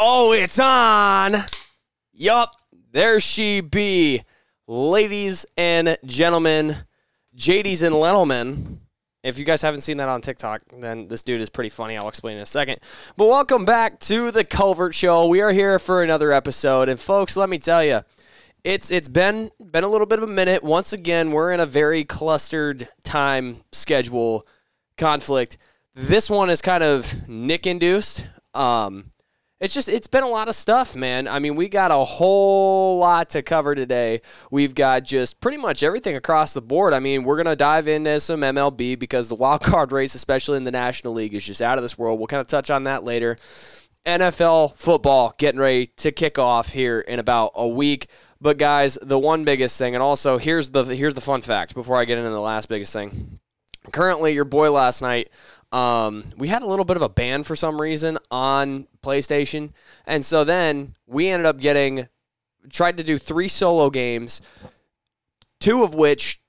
Oh, it's on. Yup, there she be. Ladies and gentlemen, JDs and gentlemen. If you guys haven't seen that on TikTok, then this dude is pretty funny. I'll explain in a second. But welcome back to the Covert Show. We are here for another episode, and folks, let me tell you, it's it's been been a little bit of a minute. Once again, we're in a very clustered time schedule conflict. This one is kind of Nick induced. Um, it's just it's been a lot of stuff, man. I mean, we got a whole lot to cover today. We've got just pretty much everything across the board. I mean, we're gonna dive into some MLB because the wild card race, especially in the National League, is just out of this world. We'll kind of touch on that later. NFL football getting ready to kick off here in about a week. But guys, the one biggest thing, and also here's the here's the fun fact before I get into the last biggest thing. Currently, your boy last night um, we had a little bit of a ban for some reason on PlayStation. And so then we ended up getting, tried to do three solo games, two of which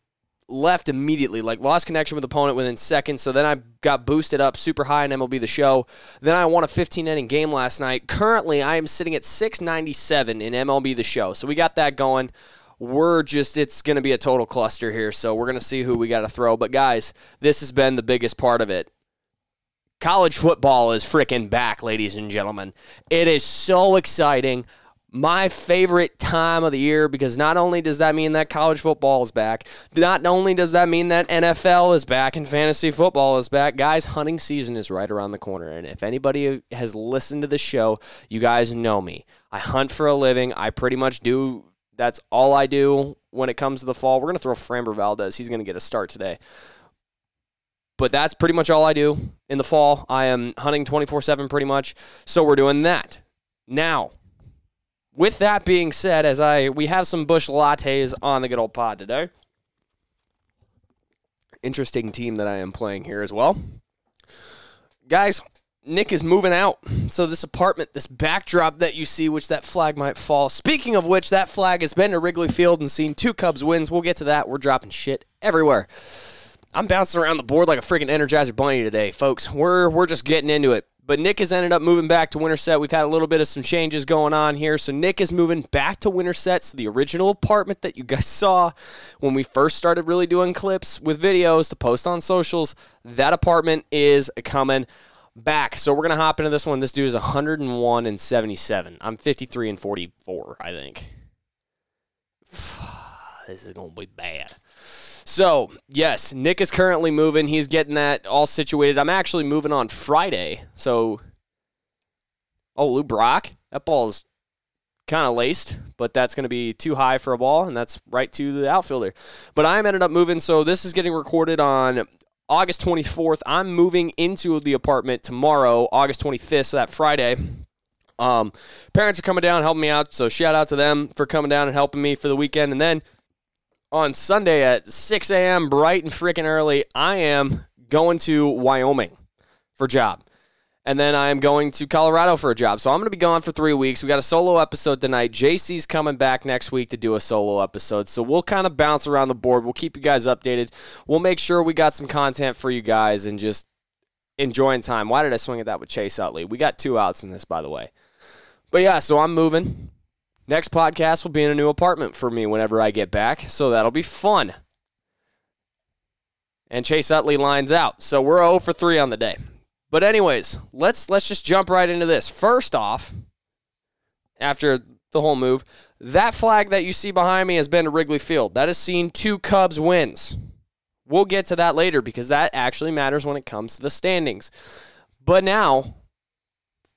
left immediately, like lost connection with opponent within seconds. So then I got boosted up super high in MLB The Show. Then I won a 15 inning game last night. Currently, I am sitting at 697 in MLB The Show. So we got that going we're just it's going to be a total cluster here so we're going to see who we got to throw but guys this has been the biggest part of it College football is freaking back, ladies and gentlemen. It is so exciting. My favorite time of the year because not only does that mean that college football is back, not only does that mean that NFL is back and fantasy football is back, guys, hunting season is right around the corner. And if anybody has listened to the show, you guys know me. I hunt for a living. I pretty much do, that's all I do when it comes to the fall. We're going to throw Framber Valdez. He's going to get a start today. But that's pretty much all I do in the fall. I am hunting 24 7 pretty much. So we're doing that. Now, with that being said, as I we have some bush lattes on the good old pod today. Interesting team that I am playing here as well. Guys, Nick is moving out. So this apartment, this backdrop that you see, which that flag might fall. Speaking of which, that flag has been to Wrigley Field and seen two Cubs wins. We'll get to that. We're dropping shit everywhere. I'm bouncing around the board like a freaking Energizer Bunny today, folks. We're we're just getting into it. But Nick has ended up moving back to Winterset. We've had a little bit of some changes going on here. So Nick is moving back to Winterset. So the original apartment that you guys saw when we first started really doing clips with videos to post on socials, that apartment is coming back. So we're gonna hop into this one. This dude is 101 and 77. I'm 53 and 44, I think. This is gonna be bad. So, yes, Nick is currently moving. He's getting that all situated. I'm actually moving on Friday. So, oh, Lou Brock, that ball's kind of laced, but that's going to be too high for a ball, and that's right to the outfielder. But I'm ended up moving, so this is getting recorded on August 24th. I'm moving into the apartment tomorrow, August 25th, so that Friday. Um, parents are coming down helping me out, so shout out to them for coming down and helping me for the weekend. And then on Sunday at 6 a.m., bright and freaking early, I am going to Wyoming for job. And then I am going to Colorado for a job. So I'm going to be gone for three weeks. We got a solo episode tonight. JC's coming back next week to do a solo episode. So we'll kind of bounce around the board. We'll keep you guys updated. We'll make sure we got some content for you guys and just enjoying time. Why did I swing at that with Chase Utley? We got two outs in this, by the way. But yeah, so I'm moving. Next podcast will be in a new apartment for me whenever I get back, so that'll be fun. And Chase Utley lines out, so we're 0 for 3 on the day. But anyways, let's let's just jump right into this. First off, after the whole move, that flag that you see behind me has been to Wrigley Field. That has seen two Cubs wins. We'll get to that later because that actually matters when it comes to the standings. But now,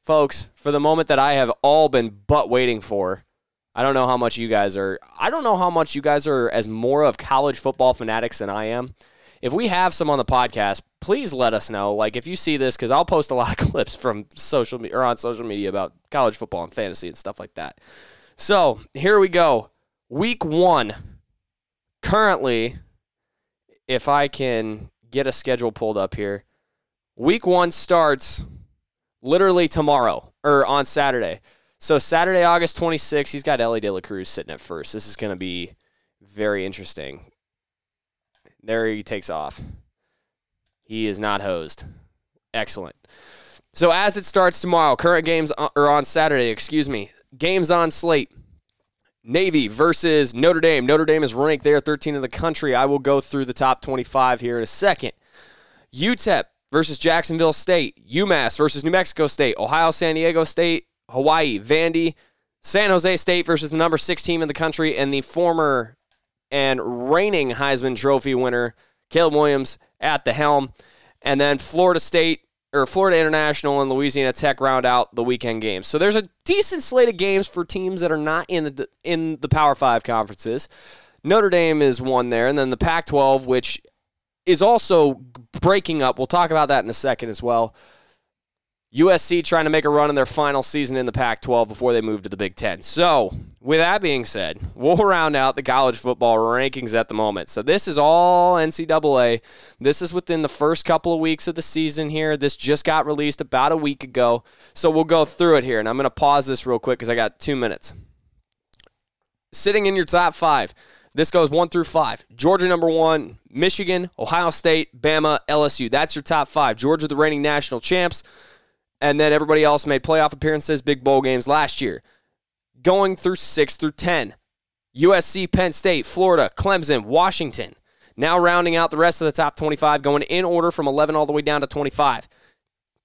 folks, for the moment that I have all been but waiting for, I don't know how much you guys are. I don't know how much you guys are as more of college football fanatics than I am. If we have some on the podcast, please let us know. Like if you see this, because I'll post a lot of clips from social or on social media about college football and fantasy and stuff like that. So here we go. Week one. Currently, if I can get a schedule pulled up here, week one starts literally tomorrow or on Saturday. So Saturday, August 26th, he's got Elly De La Cruz sitting at first. This is going to be very interesting. There he takes off. He is not hosed. Excellent. So as it starts tomorrow, current games are on Saturday, excuse me, games on slate. Navy versus Notre Dame. Notre Dame is ranked there 13 in the country. I will go through the top 25 here in a second. UTEP versus Jacksonville State. UMass versus New Mexico State. Ohio San Diego State Hawaii, Vandy, San Jose State versus the number six team in the country and the former and reigning Heisman Trophy winner, Caleb Williams, at the helm. And then Florida State or Florida International and Louisiana Tech round out the weekend games. So there's a decent slate of games for teams that are not in the in the Power 5 conferences. Notre Dame is one there and then the Pac-12 which is also breaking up. We'll talk about that in a second as well. USC trying to make a run in their final season in the Pac 12 before they move to the Big Ten. So, with that being said, we'll round out the college football rankings at the moment. So, this is all NCAA. This is within the first couple of weeks of the season here. This just got released about a week ago. So, we'll go through it here. And I'm going to pause this real quick because I got two minutes. Sitting in your top five, this goes one through five. Georgia number one, Michigan, Ohio State, Bama, LSU. That's your top five. Georgia, the reigning national champs and then everybody else made playoff appearances, big bowl games last year. Going through 6 through 10, USC, Penn State, Florida, Clemson, Washington. Now rounding out the rest of the top 25, going in order from 11 all the way down to 25.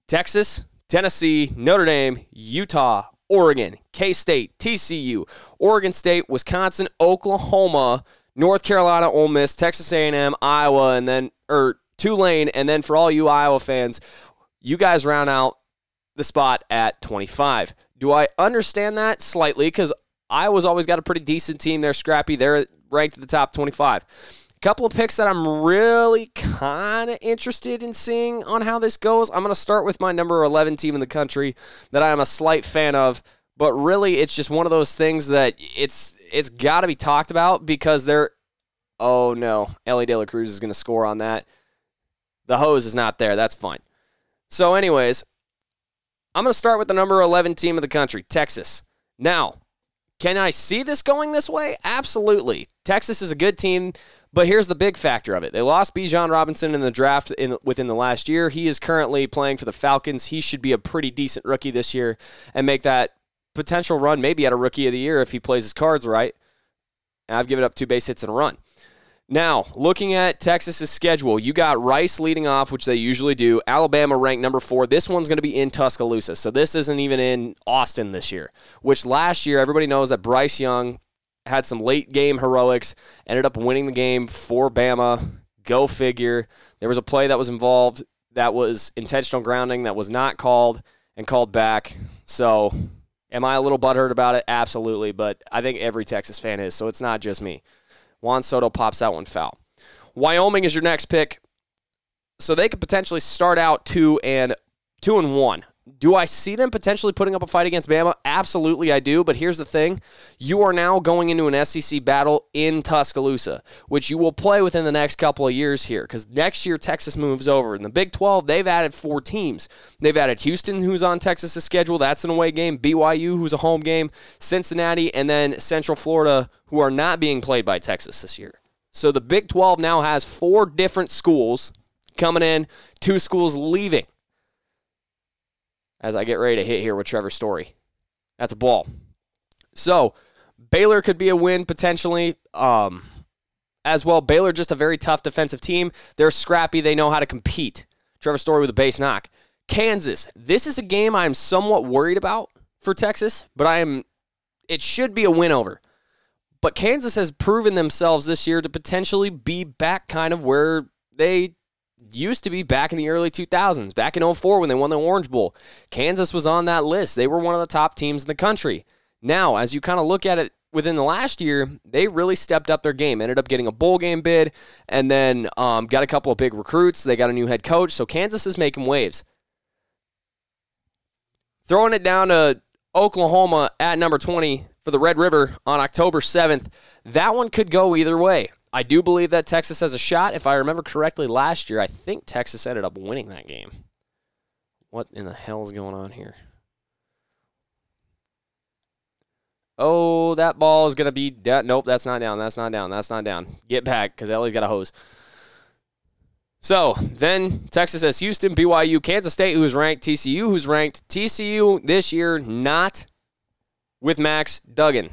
Texas, Tennessee, Notre Dame, Utah, Oregon, K State, TCU, Oregon State, Wisconsin, Oklahoma, North Carolina, Ole Miss, Texas A&M, Iowa, and then or Tulane, and then for all you Iowa fans, you guys round out the spot at 25. Do I understand that slightly? Because Iowa's always got a pretty decent team. They're scrappy. They're ranked at the top 25. A couple of picks that I'm really kind of interested in seeing on how this goes. I'm going to start with my number 11 team in the country that I am a slight fan of, but really it's just one of those things that it's it's got to be talked about because they're oh no, Elly De La Cruz is going to score on that. The hose is not there. That's fine. So, anyways, I'm going to start with the number 11 team of the country, Texas. Now, can I see this going this way? Absolutely. Texas is a good team, but here's the big factor of it. They lost Bijan Robinson in the draft in, within the last year. He is currently playing for the Falcons. He should be a pretty decent rookie this year and make that potential run maybe at a rookie of the year if he plays his cards right. And I've given up two base hits and a run. Now, looking at Texas's schedule, you got Rice leading off, which they usually do. Alabama ranked number four. This one's going to be in Tuscaloosa. So this isn't even in Austin this year, which last year, everybody knows that Bryce Young had some late game heroics, ended up winning the game for Bama. Go figure. There was a play that was involved that was intentional grounding that was not called and called back. So am I a little butthurt about it? Absolutely. But I think every Texas fan is. So it's not just me. Juan Soto pops that one foul. Wyoming is your next pick. So they could potentially start out two and two and one do I see them potentially putting up a fight against Bama? Absolutely, I do. But here's the thing you are now going into an SEC battle in Tuscaloosa, which you will play within the next couple of years here because next year Texas moves over. In the Big 12, they've added four teams. They've added Houston, who's on Texas's schedule. That's an away game. BYU, who's a home game. Cincinnati, and then Central Florida, who are not being played by Texas this year. So the Big 12 now has four different schools coming in, two schools leaving as I get ready to hit here with Trevor Story. That's a ball. So Baylor could be a win potentially. Um, as well, Baylor just a very tough defensive team. They're scrappy. They know how to compete. Trevor Story with a base knock. Kansas. This is a game I'm somewhat worried about for Texas, but I am. It should be a win over. But Kansas has proven themselves this year to potentially be back kind of where they used to be back in the early 2000s, back in 04 when they won the Orange Bowl. Kansas was on that list. They were one of the top teams in the country. Now, as you kind of look at it within the last year, they really stepped up their game. Ended up getting a bowl game bid and then um, got a couple of big recruits. They got a new head coach. So Kansas is making waves. Throwing it down to Oklahoma at number 20 for the Red River on October 7th. That one could go either way. I do believe that Texas has a shot. If I remember correctly, last year, I think Texas ended up winning that game. What in the hell is going on here? Oh, that ball is going to be down. Nope, that's not down. That's not down. That's not down. Get back because Elly's got a hose. So then Texas has Houston, BYU, Kansas State, who's ranked, TCU, who's ranked. TCU this year not with Max Duggan.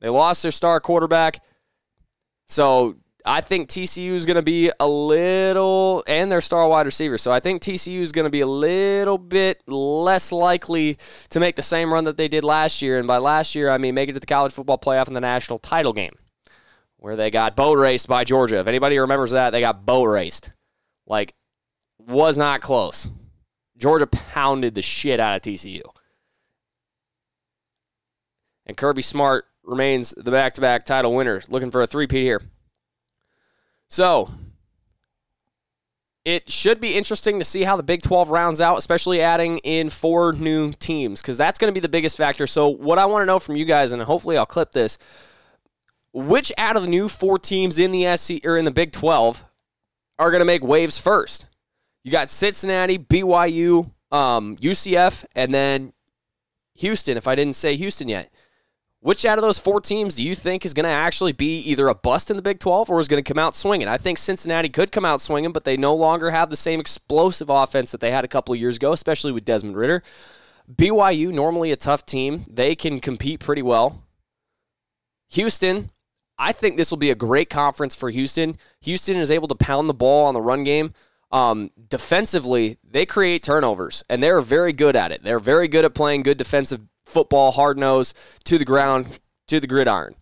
They lost their star quarterback. So I think TCU is going to be a little, and their star wide receiver. So I think TCU is going to be a little bit less likely to make the same run that they did last year. And by last year, I mean make it to the college football playoff in the national title game, where they got boat raced by Georgia. If anybody remembers that, they got boat raced. Like, was not close. Georgia pounded the shit out of TCU. And Kirby Smart remains the back to back title winner, looking for a three-peat here. So, it should be interesting to see how the Big 12 rounds out, especially adding in four new teams, because that's going to be the biggest factor. So, what I want to know from you guys, and hopefully I'll clip this, which out of the new four teams in the SC or in the Big 12 are going to make waves first? You got Cincinnati, BYU, um, UCF, and then Houston. If I didn't say Houston yet, which out of those four teams do you think is going to actually be either a bust in the Big 12 or is going to come out swinging? I think Cincinnati could come out swinging, but they no longer have the same explosive offense that they had a couple of years ago, especially with Desmond Ridder. BYU, normally a tough team, they can compete pretty well. Houston, I think this will be a great conference for Houston. Houston is able to pound the ball on the run game. Um, defensively, they create turnovers, and they're very good at it. They're very good at playing good defensive football, hard nose, to the ground, to the gridiron.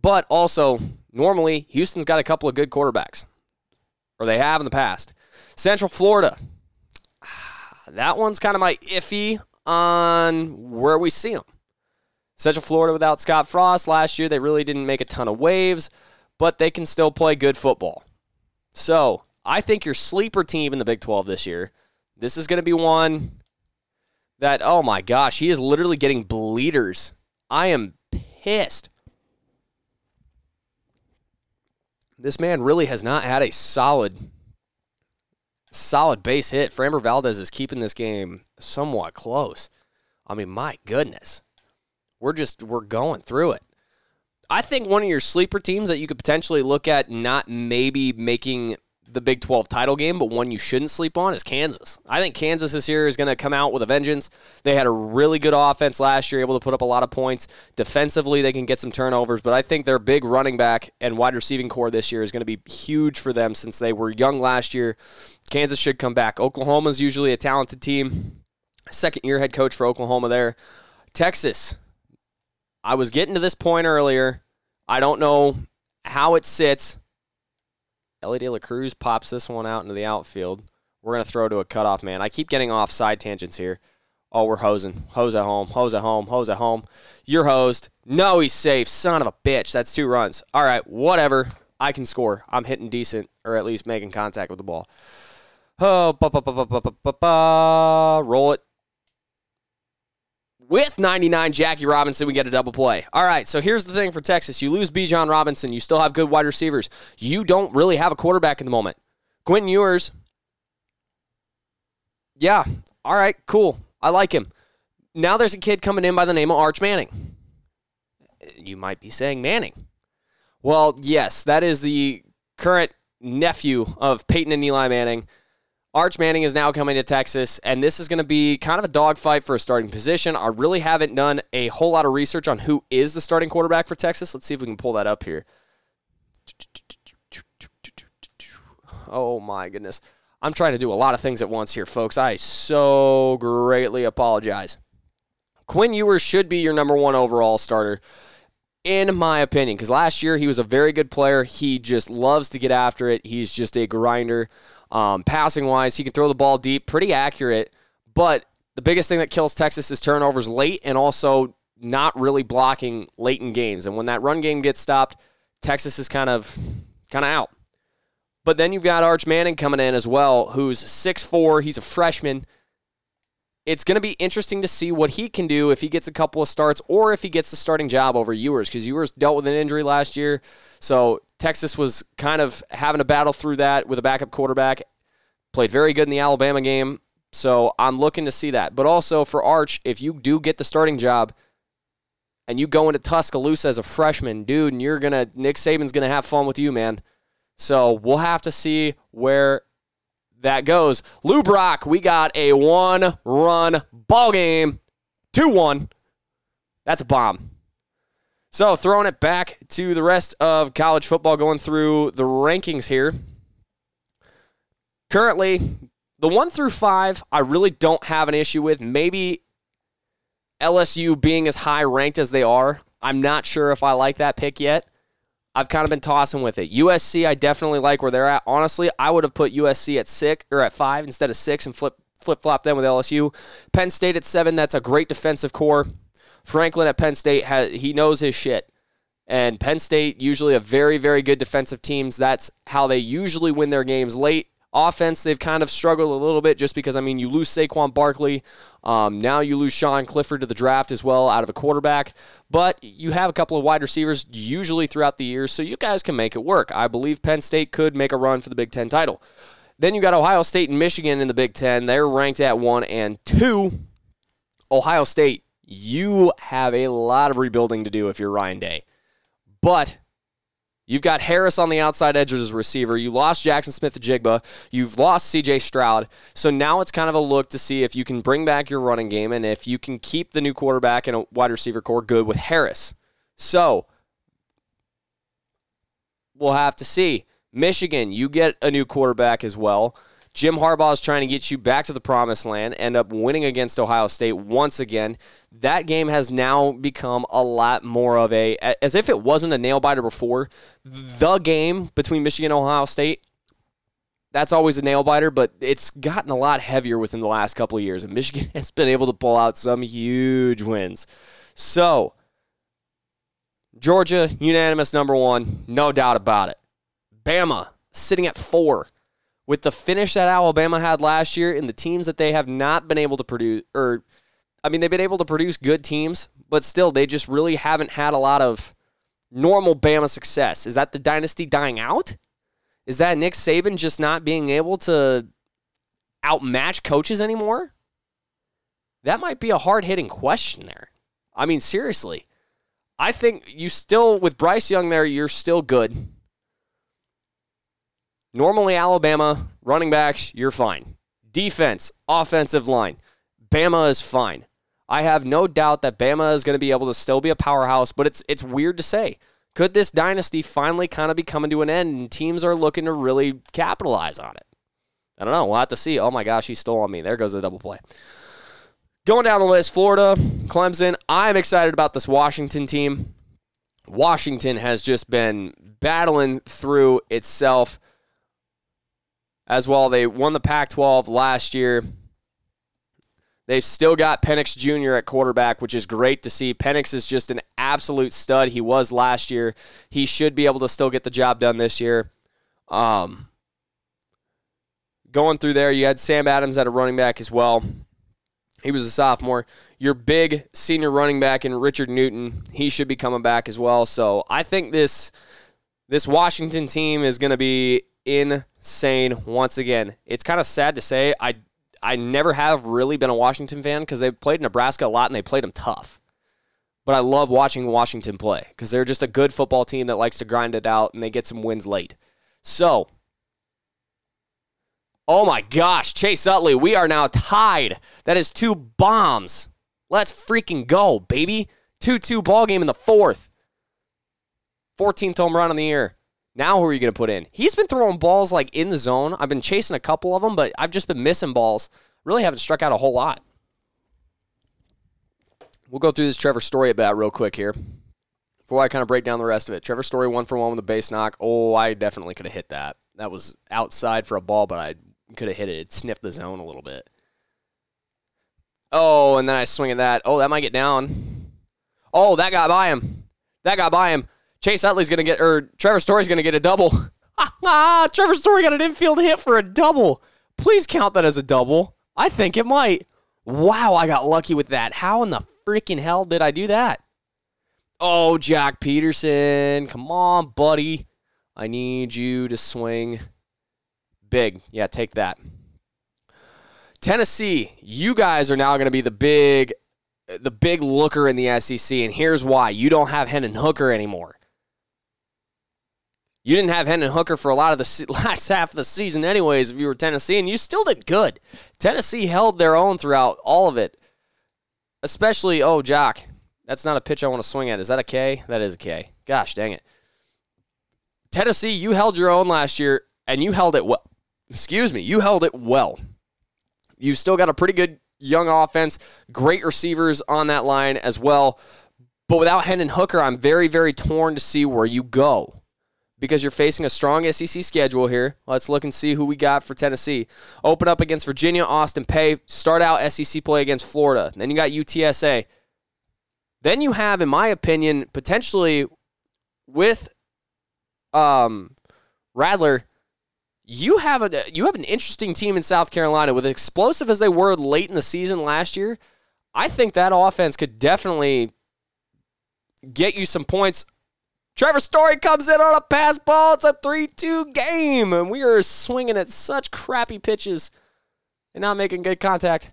But also, normally, Houston's got a couple of good quarterbacks, or they have in the past. Central Florida, that one's kind of my iffy on where we see them. Central Florida without Scott Frost last year, they really didn't make a ton of waves, but they can still play good football. So I think your sleeper team in the Big 12 this year, this is going to be one that, oh my gosh, he is literally getting bleeders. I am pissed. This man really has not had a solid, solid base hit. Framber Valdez is keeping this game somewhat close. I mean, my goodness. We're just, we're going through it. I think one of your sleeper teams that you could potentially look at not maybe making the Big 12 title game, but one you shouldn't sleep on is Kansas. I think Kansas this year is going to come out with a vengeance. They had a really good offense last year, able to put up a lot of points. Defensively, they can get some turnovers, but I think their big running back and wide receiving core this year is going to be huge for them since they were young last year. Kansas should come back. Oklahoma is usually a talented team. Second year head coach for Oklahoma there. Texas. I was getting to this point earlier. I don't know how it sits. Elly De La Cruz pops this one out into the outfield. We're going to throw to a cutoff man. I keep getting off side tangents here. Oh, we're hosing. Hose at home. Hose at home. Hose at home. You're hosed. No, he's safe. Son of a bitch. That's two runs. All right, whatever. I can score. I'm hitting decent, or at least making contact with the ball. Oh, ba ba ba ba ba, ba, ba, roll it with 99 Jackie Robinson, we get a double play. All right, so here's the thing for Texas. You lose Bijan Robinson. You still have good wide receivers. You don't really have a quarterback in the moment. Quentin Ewers, yeah, all right, cool. I like him. Now there's a kid coming in by the name of Arch Manning. You might be saying Manning. Well, yes, that is the current nephew of Peyton and Eli Manning. Arch Manning is now coming to Texas, and this is going to be kind of a dogfight for a starting position. I really haven't done a whole lot of research on who is the starting quarterback for Texas. Let's see if we can pull that up here. Oh my goodness. I'm trying to do a lot of things at once here, folks. I so greatly apologize. Quinn Ewers should be your number one overall starter, in my opinion, because last year he was a very good player. He just loves to get after it. He's just a grinder. Um, passing wise, he can throw the ball deep, pretty accurate. But the biggest thing that kills Texas is turnovers late and also not really blocking late in games. And when that run game gets stopped, Texas is kind of kind of out. But then you've got Arch Manning coming in as well, who's 6'4. He's a freshman. It's going to be interesting to see what he can do if he gets a couple of starts or if he gets the starting job over Ewers, because Ewers dealt with an injury last year. So Texas was kind of having a battle through that with a backup quarterback. Played very good in the Alabama game. So I'm looking to see that. But also for Arch, if you do get the starting job and you go into Tuscaloosa as a freshman, dude, and you're gonna Nick Saban's gonna have fun with you, man. So we'll have to see where that goes. Lou Brock, we got a one run ball game, 2 1. That's a bomb. So, throwing it back to the rest of college football, going through the rankings here. Currently, the one through five, I really don't have an issue with. Maybe LSU being as high ranked as they are. I'm not sure if I like that pick yet. I've kind of been tossing with it. USC, I definitely like where they're at. Honestly, I would have put USC at six or at five instead of six and flip flip flop them with LSU. Penn State at seven. That's a great defensive core. Franklin at Penn State has he knows his shit. And Penn State usually a very very good defensive teams. That's how they usually win their games late. Offense, they've kind of struggled a little bit just because, I mean, you lose Saquon Barkley. Um, now you lose Sean Clifford to the draft as well out of a quarterback. But you have a couple of wide receivers usually throughout the years, so you guys can make it work. I believe Penn State could make a run for the Big Ten title. Then you got Ohio State and Michigan in the Big Ten. They're ranked at one and two. Ohio State, you have a lot of rebuilding to do if you're Ryan Day. But You've got Harris on the outside edge as a receiver. You lost Jackson Smith-Njigba. You've lost CJ Stroud. So now it's kind of a look to see if you can bring back your running game and if you can keep the new quarterback and a wide receiver core good with Harris. So we'll have to see. Michigan, you get a new quarterback as well. Jim Harbaugh is trying to get you back to the promised land, end up winning against Ohio State once again. That game has now become a lot more of a, as if it wasn't a nail biter before. The game between Michigan and Ohio State, that's always a nail biter, but it's gotten a lot heavier within the last couple of years, and Michigan has been able to pull out some huge wins. So, Georgia, unanimous number one, no doubt about it. Bama, sitting at four with the finish that Alabama had last year and the teams that they have not been able to produce, or I mean, they've been able to produce good teams, but still, they just really haven't had a lot of normal Bama success. Is that the dynasty dying out? Is that Nick Saban just not being able to outmatch coaches anymore? That might be a hard hitting question there. I mean, seriously. I think you still, with Bryce Young there, you're still good. Normally, Alabama, running backs, you're fine. Defense, offensive line, Bama is fine. I have no doubt that Bama is going to be able to still be a powerhouse, but it's it's weird to say. Could this dynasty finally kind of be coming to an end and teams are looking to really capitalize on it? I don't know. We'll have to see. Oh my gosh, he stole on me. There goes the double play. Going down the list, Florida, Clemson. I'm excited about this Washington team. Washington has just been battling through itself as well. They won the Pac 12 last year. They've still got Penix Jr. at quarterback, which is great to see. Penix is just an absolute stud. He was last year. He should be able to still get the job done this year. Um, going through there, you had Sam Adams at a running back as well. He was a sophomore. Your big senior running back in Richard Newton, he should be coming back as well. So I think this this Washington team is going to be insane once again. It's kind of sad to say. I I never have really been a Washington fan because they played Nebraska a lot and they played them tough. But I love watching Washington play because they're just a good football team that likes to grind it out and they get some wins late. So, oh my gosh, Chase Utley, we are now tied. That is two bombs. Let's freaking go, baby. 2 2 ball game in the fourth. 14th home run on the year. Now, who are you going to put in? He's been throwing balls like in the zone. I've been chasing a couple of them, but I've just been missing balls. Really haven't struck out a whole lot. We'll go through this Trevor Story about real quick here before I kind of break down the rest of it. Trevor Story one for one with a base knock. Oh, I definitely could have hit that. That was outside for a ball, but I could have hit it. It sniffed the zone a little bit. Oh, and then I swing at that. Oh, that might get down. Oh, that got by him. That got by him. Chase Utley's going to get, or Trevor Story's going to get a double. ah, Trevor Story got an infield hit for a double. Please count that as a double. I think it might. Wow, I got lucky with that. How in the freaking hell did I do that? Oh, Joc Pederson. Come on, buddy. I need you to swing big. Yeah, take that. Tennessee, you guys are now going to be the big the big looker in the SEC and here's why. You don't have Hendon Hooker anymore. You didn't have Hendon Hooker for a lot of the last half of the season, anyways, if you were Tennessee, and you still did good. Tennessee held their own throughout all of it, especially, oh, Joc, that's not a pitch I want to swing at. Is that a K? That is a K. Gosh dang it. Tennessee, you held your own last year, and you held it well. Excuse me, you held it well. You still got a pretty good young offense, great receivers on that line as well. But without Hendon Hooker, I'm very, very torn to see where you go because you're facing a strong SEC schedule here. Let's look and see who we got for Tennessee. Open up against Virginia, Austin Peay. Start out SEC play against Florida. Then you got UTSA. Then you have, in my opinion, potentially with um, Rattler, you have a you have an interesting team in South Carolina with explosive as they were late in the season last year. I think that offense could definitely get you some points. Trevor Story comes in on a pass ball. It's a 3-2 game, and we are swinging at such crappy pitches and not making good contact.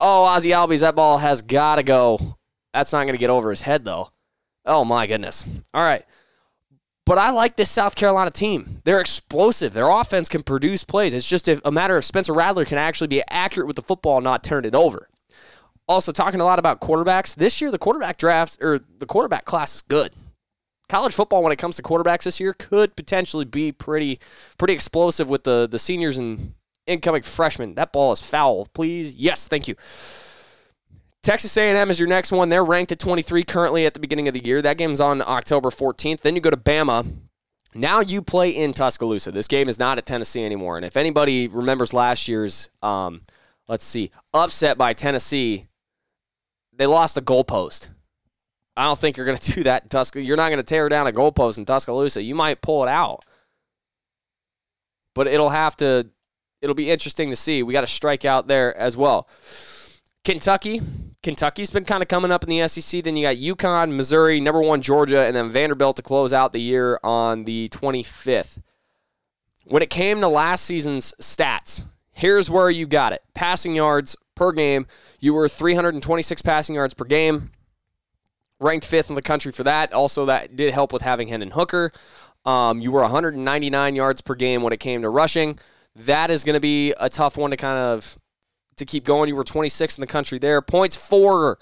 Oh, Ozzie Albies, that ball has got to go. That's not going to get over his head, though. Oh, my goodness. All right. But I like this South Carolina team. They're explosive. Their offense can produce plays. It's just a matter of Spencer Rattler can actually be accurate with the football and not turn it over. Also, talking a lot about quarterbacks. This year, the quarterback draft or the quarterback class is good. College football, when it comes to quarterbacks this year, could potentially be pretty, pretty explosive with the the seniors and incoming freshmen. That ball is foul. Please, yes, thank you. Texas A&M is your next one. They're ranked at 23 currently at the beginning of the year. That game's on October 14th. Then you go to Bama. Now you play in Tuscaloosa. This game is not at Tennessee anymore. And if anybody remembers last year's, um, let's see, upset by Tennessee, they lost a goalpost. I don't think you're going to do that Tuscaloosa. You're not going to tear down a goalpost in Tuscaloosa. You might pull it out, but it'll have to. It'll be interesting to see. We got to strike out there as well. Kentucky, Kentucky's been kind of coming up in the SEC. Then you got UConn, Missouri, number one Georgia, and then Vanderbilt to close out the year on the 25th. When it came to last season's stats, here's where you got it: passing yards per game. You were 326 passing yards per game, ranked fifth in the country for that. Also, that did help with having Hendon Hooker. Um, you were 199 yards per game when it came to rushing. That is going to be a tough one to kind of to keep going. You were 26 in the country there. Points for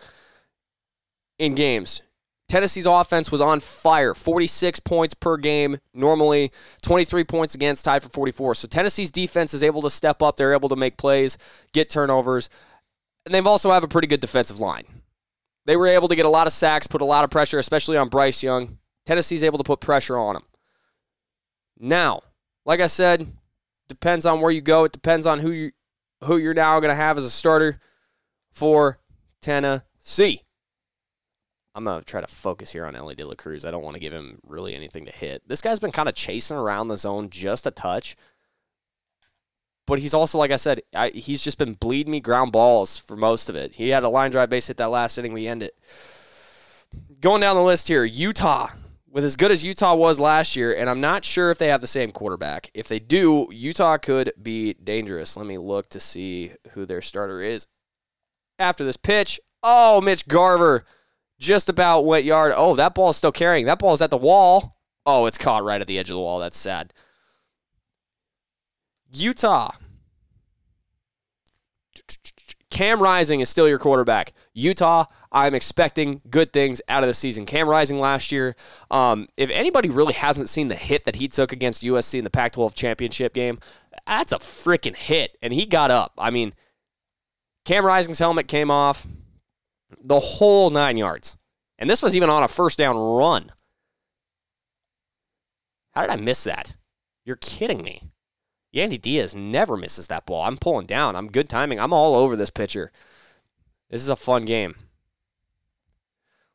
in games. Tennessee's offense was on fire. 46 points per game normally, 23 points against, tied for 44. So Tennessee's defense is able to step up. They're able to make plays, get turnovers, and they've also have a pretty good defensive line. They were able to get a lot of sacks, put a lot of pressure, especially on Bryce Young. Tennessee's able to put pressure on him. Now, like I said, depends on where you go. It depends on who you who you're now going to have as a starter for Tennessee. I'm going to try to focus here on Elly De La Cruz. I don't want to give him really anything to hit. This guy's been kind of chasing around the zone just a touch. But he's also, like I said, I, he's just been bleeding me ground balls for most of it. He had a line drive base hit that last inning. We end it. Going down the list here, Utah with as good as Utah was last year, and I'm not sure if they have the same quarterback. If they do, Utah could be dangerous. Let me look to see who their starter is. After this pitch, oh, Mitch Garver just about went yard. Oh, that ball is still carrying. That ball is at the wall. Oh, it's caught right at the edge of the wall. That's sad. Utah. Cam Rising is still your quarterback. Utah, I'm expecting good things out of the season. Cam Rising last year, um, if anybody really hasn't seen the hit that he took against USC in the Pac 12 championship game, that's a freaking hit. And he got up. I mean, Cam Rising's helmet came off the whole nine yards. And this was even on a first down run. How did I miss that? You're kidding me. Yandy Diaz never misses that ball. I'm pulling down. I'm good timing. I'm all over this pitcher. This is a fun game.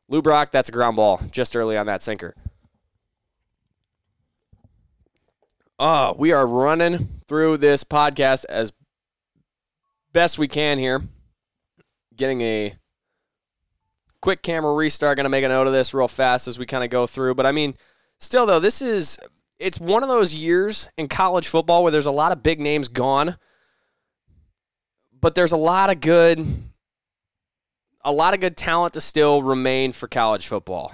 Lou Brock, that's a ground ball just early on that sinker. Oh, we are running through this podcast as best we can here. Getting a quick camera restart. Going to make a note of this real fast as we kind of go through. But I mean, still, though, this is. It's one of those years in college football where there's a lot of big names gone, but there's a lot of good a lot of good talent to still remain for college football.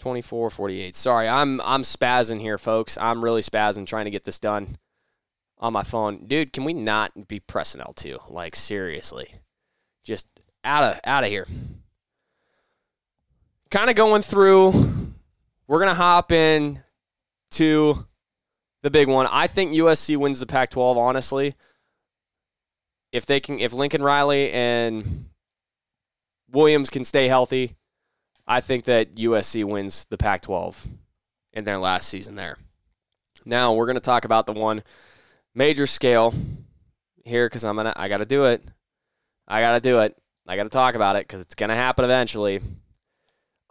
24, 48. Sorry, I'm I'm spazzing here, folks. I'm really spazzing trying to get this done on my phone. Dude, can we not be pressing L2? Like seriously. Just out of out of here. Kind of going through we're going to hop in to the big one. I think USC wins the Pac-12 honestly. If they can if Lincoln Riley and Williams can stay healthy, I think that USC wins the Pac 12 in their last season there. Now, we're going to talk about the one major scale here because I'm going to, I got to do it. I got to do it. I got to talk about it because it's going to happen eventually.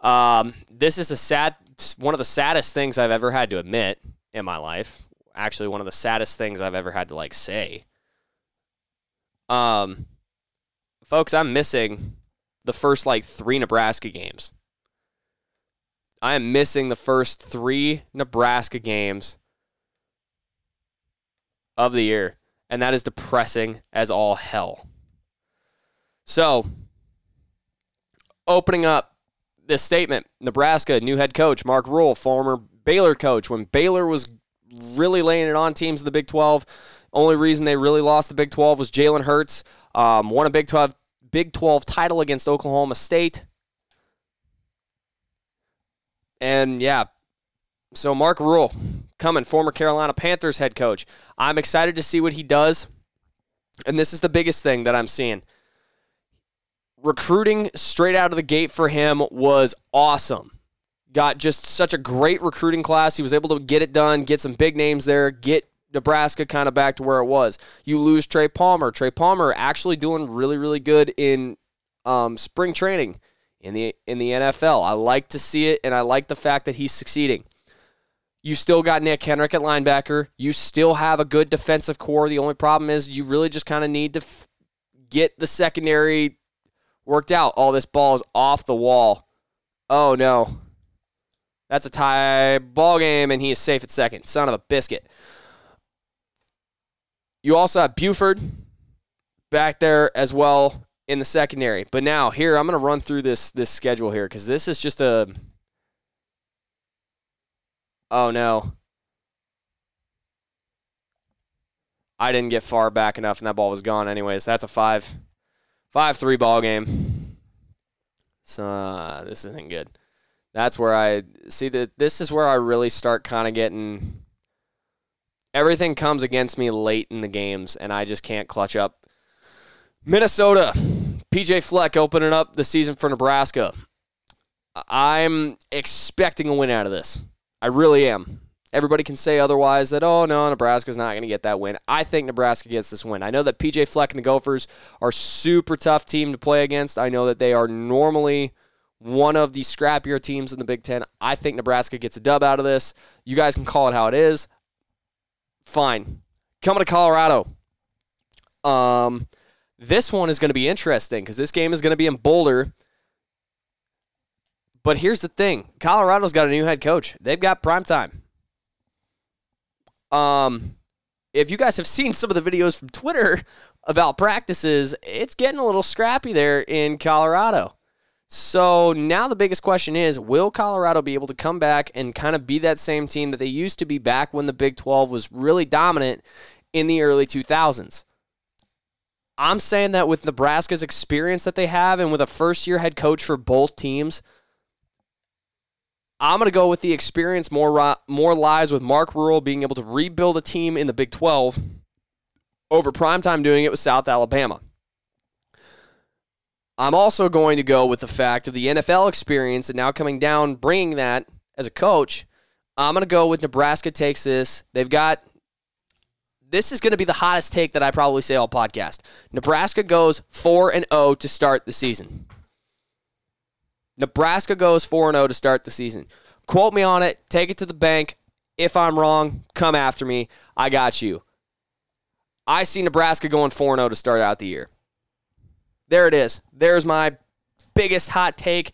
Um, this is the sad, one of the saddest things I've ever had to admit in my life. Actually, one of the saddest things I've ever had to like say. Um, folks, I'm missing the first like three Nebraska games. I am missing the first three Nebraska games of the year, and that is depressing as all hell. So, opening up this statement Nebraska, new head coach, Mark Rhule, former Baylor coach, when Baylor was really laying it on teams in the Big 12. Only reason they really lost the Big 12 was Jalen Hurts. Um, won a Big 12, Big 12 title against Oklahoma State. And yeah, so Mark Rhule coming, former Carolina Panthers head coach. I'm excited to see what he does. And this is the biggest thing that I'm seeing. Recruiting straight out of the gate for him was awesome. Got just such a great recruiting class. He was able to get it done, get some big names there, get Nebraska kind of back to where it was. You lose Trey Palmer. Trey Palmer actually doing really, really good in um, spring training in the in the NFL. I like to see it, and I like the fact that he's succeeding. You still got Nick Henrich at linebacker. You still have a good defensive core. The only problem is you really just kind of need to f- get the secondary worked out. All this ball is off the wall. Oh no. That's a tie ball game, and he is safe at second. Son of a biscuit. You also have Buford back there as well in the secondary. But now here I'm going to run through this this schedule here because this is just a. Oh no. I didn't get far back enough, and that ball was gone. Anyways, that's a five, five three ball game. So uh, this isn't good. That's where I see that. This is where I really start kind of getting. Everything comes against me late in the games, and I just can't clutch up. Minnesota, PJ Fleck opening up the season for Nebraska. I'm expecting a win out of this. I really am. Everybody can say otherwise that, oh, no, Nebraska's not going to get that win. I think Nebraska gets this win. I know that PJ Fleck and the Gophers are super tough team to play against. I know that they are normally one of the scrappier teams in the Big Ten. I think Nebraska gets a dub out of this. You guys can call it how it is. Fine. Coming to Colorado. Um, this one is going to be interesting because this game is going to be in Boulder. But here's the thing Colorado's got a new head coach, they've got prime time. Um, if you guys have seen some of the videos from Twitter about practices, it's getting a little scrappy there in Colorado. So now the biggest question is will Colorado be able to come back and kind of be that same team that they used to be back when the Big 12 was really dominant in the early 2000s? I'm saying that with Nebraska's experience that they have and with a first year head coach for both teams, I'm going to go with the experience more more lies with Mark Rhule being able to rebuild a team in the Big 12 over primetime doing it with South Alabama. I'm also going to go with the fact of the NFL experience and now coming down, bringing that as a coach. I'm going to go with Nebraska takes this. They've got this is going to be the hottest take that I probably say all podcast. Nebraska goes 4 and 0 to start the season. Nebraska goes 4 and 0 to start the season. Quote me on it, take it to the bank. If I'm wrong, come after me. I got you. I see Nebraska going 4 0 to start out the year. There it is. There's my biggest hot take.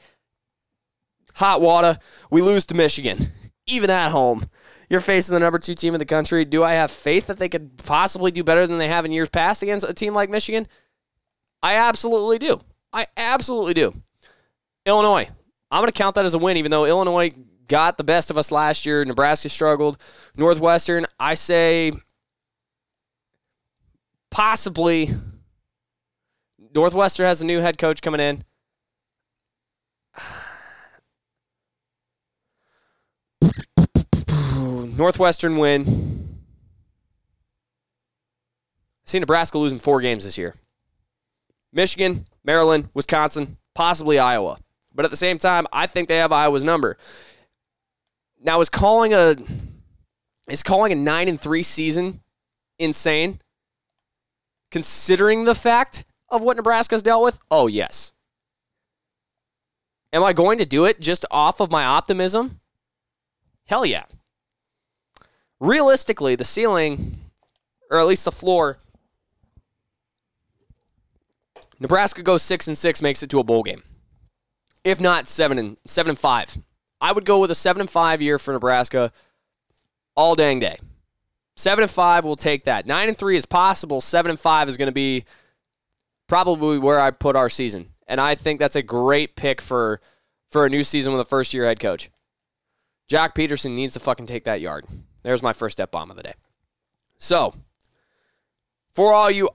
Hot water. We lose to Michigan, even at home. You're facing the number two team in the country. Do I have faith that they could possibly do better than they have in years past against a team like Michigan? I absolutely do. I absolutely do. Illinois, I'm going to count that as a win, even though Illinois got the best of us last year. Nebraska struggled. Northwestern, I say possibly. Northwestern has a new head coach coming in. Northwestern win. I see Nebraska losing four games this year. Michigan, Maryland, Wisconsin, possibly Iowa. But at the same time, I think they have Iowa's number. Now is calling a is calling a 9 and 3 season insane considering the fact of what Nebraska's dealt with? Oh, yes. Am I going to do it just off of my optimism? Hell yeah. Realistically, the ceiling, or at least the floor, Nebraska goes six and six, makes it to a bowl game. If not seven and seven and five. I would go with a seven and five year for Nebraska all dang day. Seven and five, we'll take that. Nine and three is possible. Seven and five is going to be probably where I put our season. And I think that's a great pick for for a new season with a first year head coach. Joc Pederson needs to fucking take that yard. There's my first step bomb of the day. So, for all you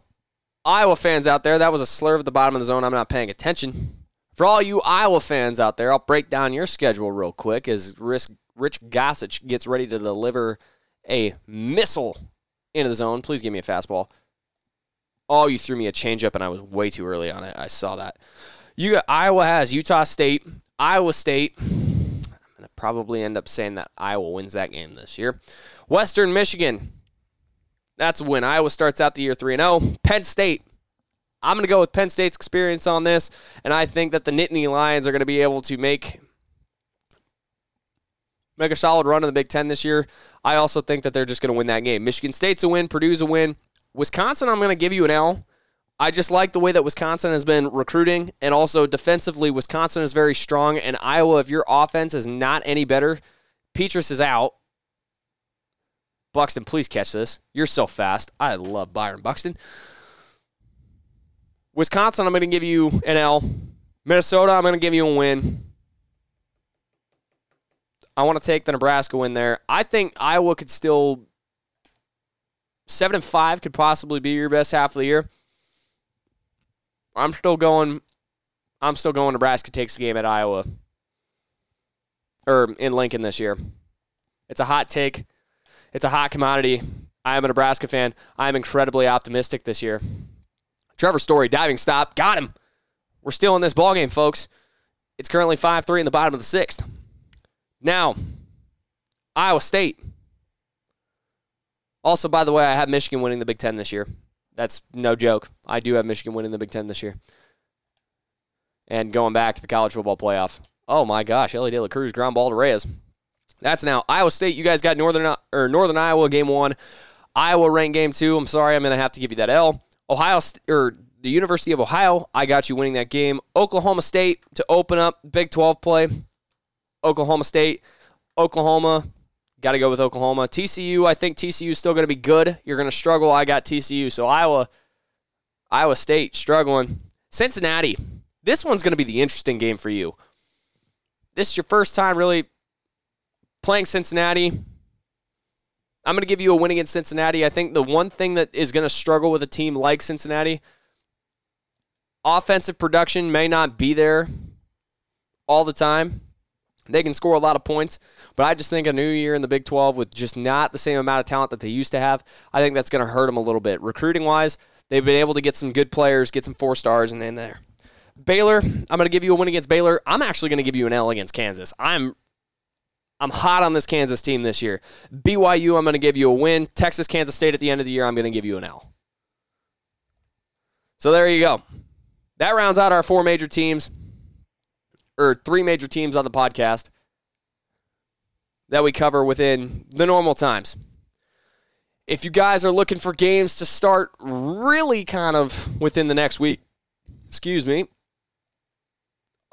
Iowa fans out there, that was a slur at the bottom of the zone. I'm not paying attention. For all you Iowa fans out there, I'll break down your schedule real quick as Rich, Gossage gets ready to deliver a missile into the zone. Please give me a fastball. Oh, you threw me a changeup, and I was way too early on it. I saw that. You got Iowa has Utah State, Iowa State. I'm gonna probably end up saying that Iowa wins that game this year. Western Michigan. That's win. Iowa starts out the year 3 0. Penn State. I'm going to go with Penn State's experience on this, and I think that the Nittany Lions are going to be able to make make a solid run in the Big Ten this year. I also think that they're just going to win that game. Michigan State's a win. Purdue's a win. Wisconsin, I'm going to give you an L. I just like the way that Wisconsin has been recruiting, and also defensively, Wisconsin is very strong. And Iowa, if your offense is not any better, Petrus is out. Buxton, please catch this. You're so fast. I love Byron Buxton. Wisconsin, I'm going to give you an L. Minnesota, I'm going to give you a win. I want to take the Nebraska win there. I think Iowa could still seven and five could possibly be your best half of the year. I'm still going. I'm still going. Nebraska takes the game at Iowa or in Lincoln this year. It's a hot take. It's a hot commodity. I am a Nebraska fan. I am incredibly optimistic this year. Trevor Story diving stop, got him. We're still in this ball game, folks. It's currently five three in the bottom of the sixth. Now, Iowa State. Also, by the way, I have Michigan winning the Big Ten this year. That's no joke. I do have Michigan winning the Big Ten this year. And going back to the college football playoff. Oh my gosh, Elly De La Cruz ground ball to Reyes. That's now Iowa State. You guys got Northern or Northern Iowa game one. Iowa ranked game two. I'm sorry, I'm gonna have to give you that L. Ohio or the University of Ohio. I got you winning that game. Oklahoma State to open up Big 12 play. Oklahoma State, Oklahoma. Got to go with Oklahoma. TCU, I think TCU is still going to be good. You're going to struggle. I got TCU. So Iowa, Iowa State struggling. Cincinnati. This one's going to be the interesting game for you. This is your first time really playing Cincinnati. I'm going to give you a win against Cincinnati. I think the one thing that is going to struggle with a team like Cincinnati, offensive production may not be there all the time. They can score a lot of points, but I just think a new year in the Big 12 with just not the same amount of talent that they used to have, I think that's going to hurt them a little bit. Recruiting wise, they've been able to get some good players, get some four stars, and in there. Baylor, I'm going to give you a win against Baylor. I'm actually going to give you an L against Kansas. I'm I'm hot on this Kansas team this year. BYU, I'm going to give you a win. Texas, Kansas State at the end of the year, I'm going to give you an L. So there you go. That rounds out our four major teams or three major teams on the podcast that we cover within the normal times. If you guys are looking for games to start really kind of within the next week, excuse me.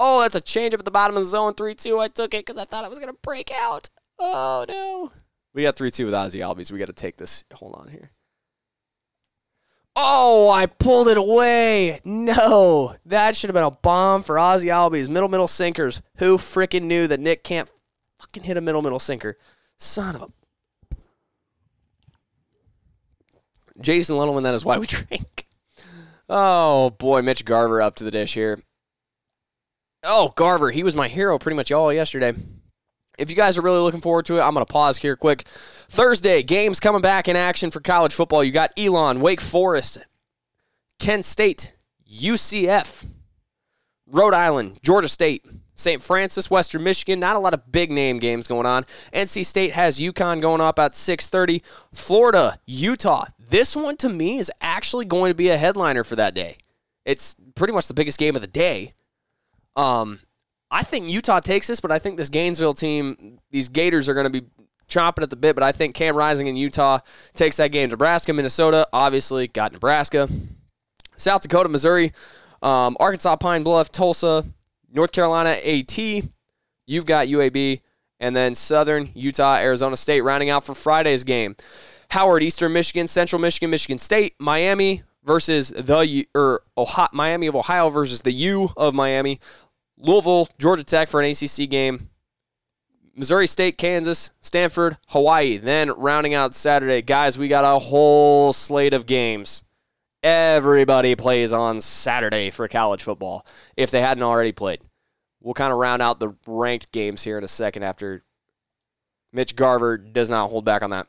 Oh, that's a change up at the bottom of the zone 3 2. I took it because I thought I was going to break out. Oh, no. We got 3 2 with Ozzie Albies. We got to take this. Hold on here. Oh, I pulled it away. No, that should have been a bomb for Ozzie Albies. Middle, middle sinkers. Who freaking knew that Nick can't fucking hit a middle, middle sinker? Son of a. Jason Littleman, that is why we drink. Oh, boy, Mitch Garver up to the dish here. Oh, Garver, he was my hero pretty much all yesterday. If you guys are really looking forward to it, I'm going to pause here quick. Thursday, games coming back in action for college football. You got Elon, Wake Forest, Kent State, UCF, Rhode Island, Georgia State, St. Francis, Western Michigan. Not a lot of big name games going on. NC State has UConn going up at 6:30. Florida, Utah. This one to me is actually going to be a headliner for that day. It's pretty much the biggest game of the day. Um, I think Utah takes this, but I think this Gainesville team, these Gators are going to be chomping at the bit. But I think Cam Rising in Utah takes that game. Nebraska, Minnesota, obviously got Nebraska. South Dakota, Missouri, um, Arkansas, Pine Bluff, Tulsa, North Carolina, AT. You've got UAB, and then Southern Utah, Arizona State rounding out for Friday's game. Howard, Eastern Michigan, Central Michigan, Michigan State, Miami versus the or Ohio, Miami of Ohio versus the U of Miami. Louisville, Georgia Tech for an ACC game. Missouri State, Kansas, Stanford, Hawaii. Then rounding out Saturday, guys, we got a whole slate of games. Everybody plays on Saturday for college football if they hadn't already played. We'll kind of round out the ranked games here in a second after Mitch Garver does not hold back on that.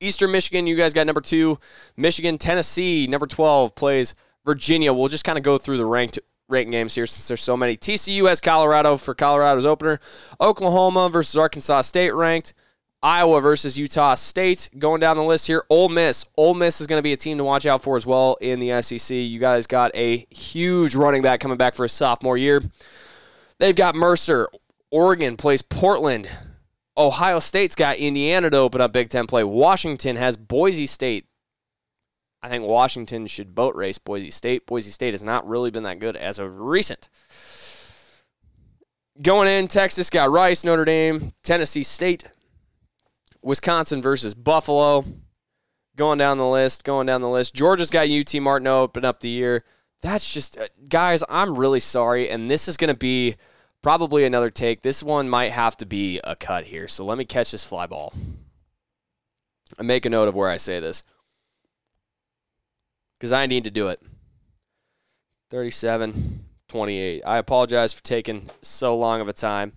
Eastern Michigan, you guys got number two. Michigan, Tennessee, number 12 plays Virginia. We'll just kind of go through the ranked ranked games here since there's so many. TCU has Colorado for Colorado's opener. Oklahoma versus Arkansas State ranked. Iowa versus Utah State. Going down the list here, Ole Miss. Ole Miss is going to be a team to watch out for as well in the SEC. You guys got a huge running back coming back for his sophomore year. They've got Mercer. Oregon plays Portland. Ohio State's got Indiana to open up Big Ten play. Washington has Boise State. I think Washington should boat race Boise State. Boise State has not really been that good as of recent. Going in, Texas got Rice, Notre Dame, Tennessee State, Wisconsin versus Buffalo. Going down the list, going down the list. Georgia's got UT Martin open up the year. That's just, uh, guys, I'm really sorry. And this is going to be probably another take. This one might have to be a cut here. So let me catch this fly ball. I make a note of where I say this because I need to do it. 37 28. I apologize for taking so long of a time.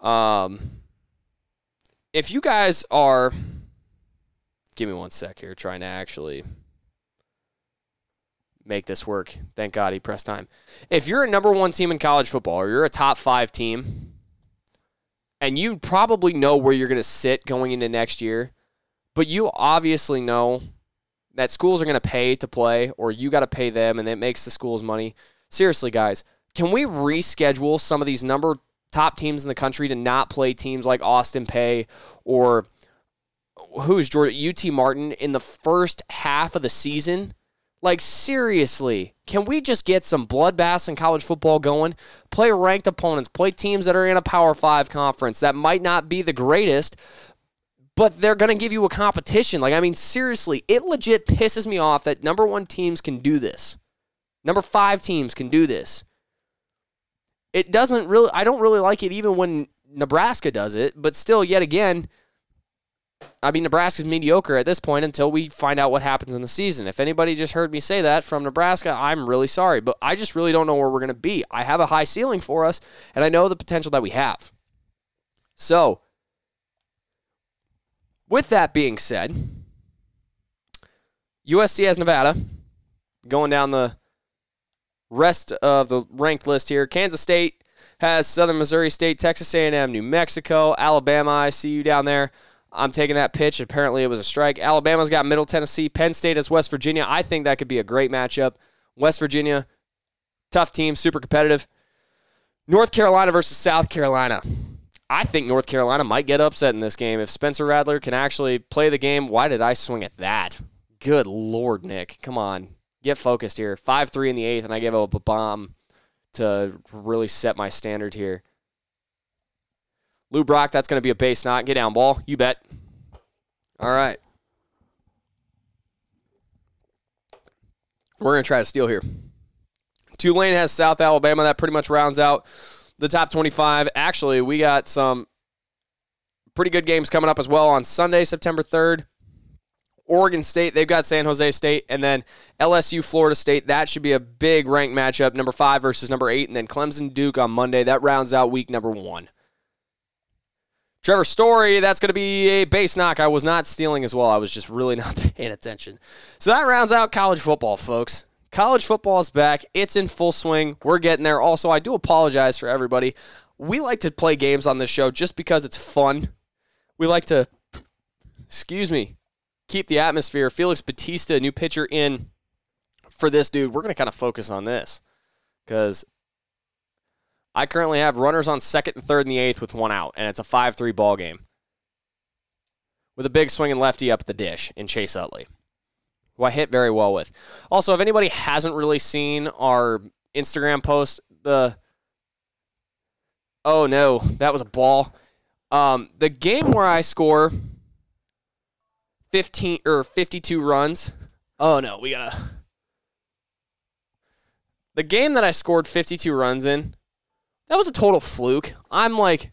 Um, if you guys are, give me one sec here, trying to actually make this work. Thank God he pressed time. If you're a number one team in college football or you're a top five team, and you probably know where you're going to sit going into next year, but you obviously know that schools are going to pay to play or you got to pay them and it makes the schools money. Seriously, guys, can we reschedule some of these number top teams in the country to not play teams like Austin Peay or who's Georgia UT Martin in the first half of the season? Like seriously, can we just get some bloodbaths in college football going? Play ranked opponents, play teams that are in a Power 5 conference that might not be the greatest, but they're going to give you a competition. Like, I mean, seriously, it legit pisses me off that number one teams can do this. Number five teams can do this. It doesn't really, I don't really like it even when Nebraska does it, but still, yet again, I mean, Nebraska's mediocre at this point until we find out what happens in the season. If anybody just heard me say that from Nebraska, I'm really sorry, but I just really don't know where we're going to be. I have a high ceiling for us, and I know the potential that we have. So, with that being said, USC has Nevada going down the rest of the ranked list here. Kansas State has Southern Missouri State, Texas A&M, New Mexico, Alabama. I see you down there. I'm taking that pitch. Apparently, it was a strike. Alabama's got Middle Tennessee. Penn State has West Virginia. I think that could be a great matchup. West Virginia, tough team, super competitive. North Carolina versus South Carolina. I think North Carolina might get upset in this game. If Spencer Rattler can actually play the game, why did I swing at that? Good Lord, Nick. Come on. Get focused here. 5 3 in the eighth, and I gave up a bomb to really set my standard here. Lou Brock, that's going to be a base knot. Get down, ball. You bet. All right. We're going to try to steal here. Tulane has South Alabama. That pretty much rounds out the top 25. Actually, we got some pretty good games coming up as well on Sunday, September 3rd. Oregon State, they've got San Jose State, and then LSU, Florida State. That should be a big ranked matchup, number five versus number eight, and then Clemson Duke on Monday. That rounds out week number one. Trevor Story, that's going to be a base knock. I was not stealing as well. I was just really not paying attention. So that rounds out college football, folks. College football is back. It's in full swing. We're getting there. Also, I do apologize for everybody. We like to play games on this show just because it's fun. We like to, excuse me, keep the atmosphere. Felix Bautista, new pitcher in for this dude. We're going to kind of focus on this because I currently have runners on second and third in the eighth with one out, and it's a 5 3 ball game with a big swinging lefty up the dish in Chase Utley, who I hit very well with. Also, if anybody hasn't really seen our Instagram post, the oh no, that was a ball. Um, the game where I score 15 or 52 runs. Oh no, we gotta. The game that I scored 52 runs in, that was a total fluke. I'm like,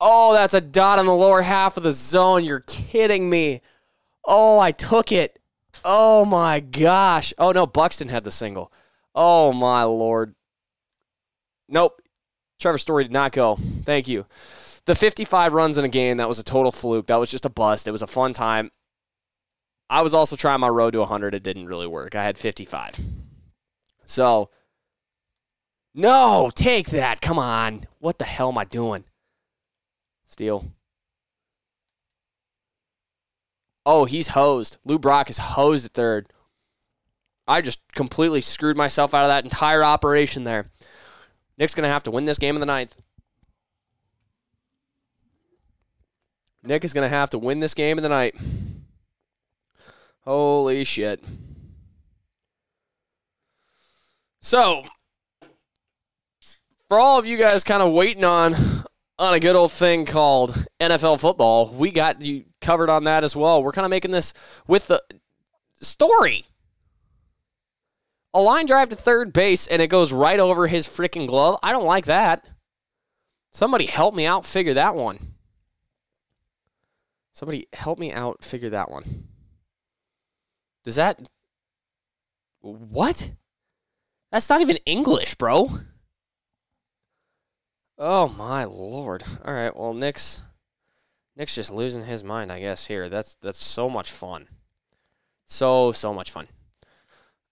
oh, that's a dot on the lower half of the zone. You're kidding me. Oh, I took it. Oh my gosh. Oh no, Buxton had the single. Oh my lord. Nope. Trevor Story did not go. Thank you. The 55 runs in a game, that was a total fluke. That was just a bust. It was a fun time. I was also trying my road to 100. It didn't really work. I had 55. So, no, take that. Come on. What the hell am I doing? Steal. Oh, he's hosed. Lou Brock is hosed at third. I just completely screwed myself out of that entire operation there. Nick's going to have to win this game in the ninth. Nick is going to have to win this game in the night. Holy shit. So, for all of you guys kind of waiting on on a good old thing called NFL football, we got you covered on that as well. We're kind of making this with the story. A line drive to third base and it goes right over his freaking glove. I don't like that. Somebody help me out figure that one. Somebody help me out figure that one. Does that. What? That's not even English, bro. Oh my lord. All right, well Nick's Nick's just losing his mind, I guess here. That's that's so much fun. So so much fun.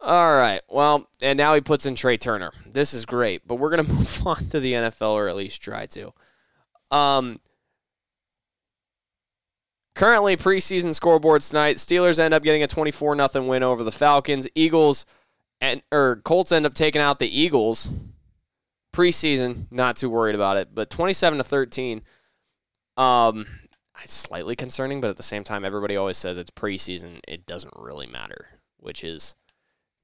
All right. Well, and now he puts in Trea Turner. This is great, but we're to move on to the NFL or at least try to. Um Currently, preseason scoreboards tonight: Steelers end up getting a 24 0 win over the Falcons. Eagles and or Colts end up taking out the Eagles. Preseason, not too worried about it, but 27 to 13. Um, slightly concerning, but at the same time, everybody always says it's preseason. It doesn't really matter, which is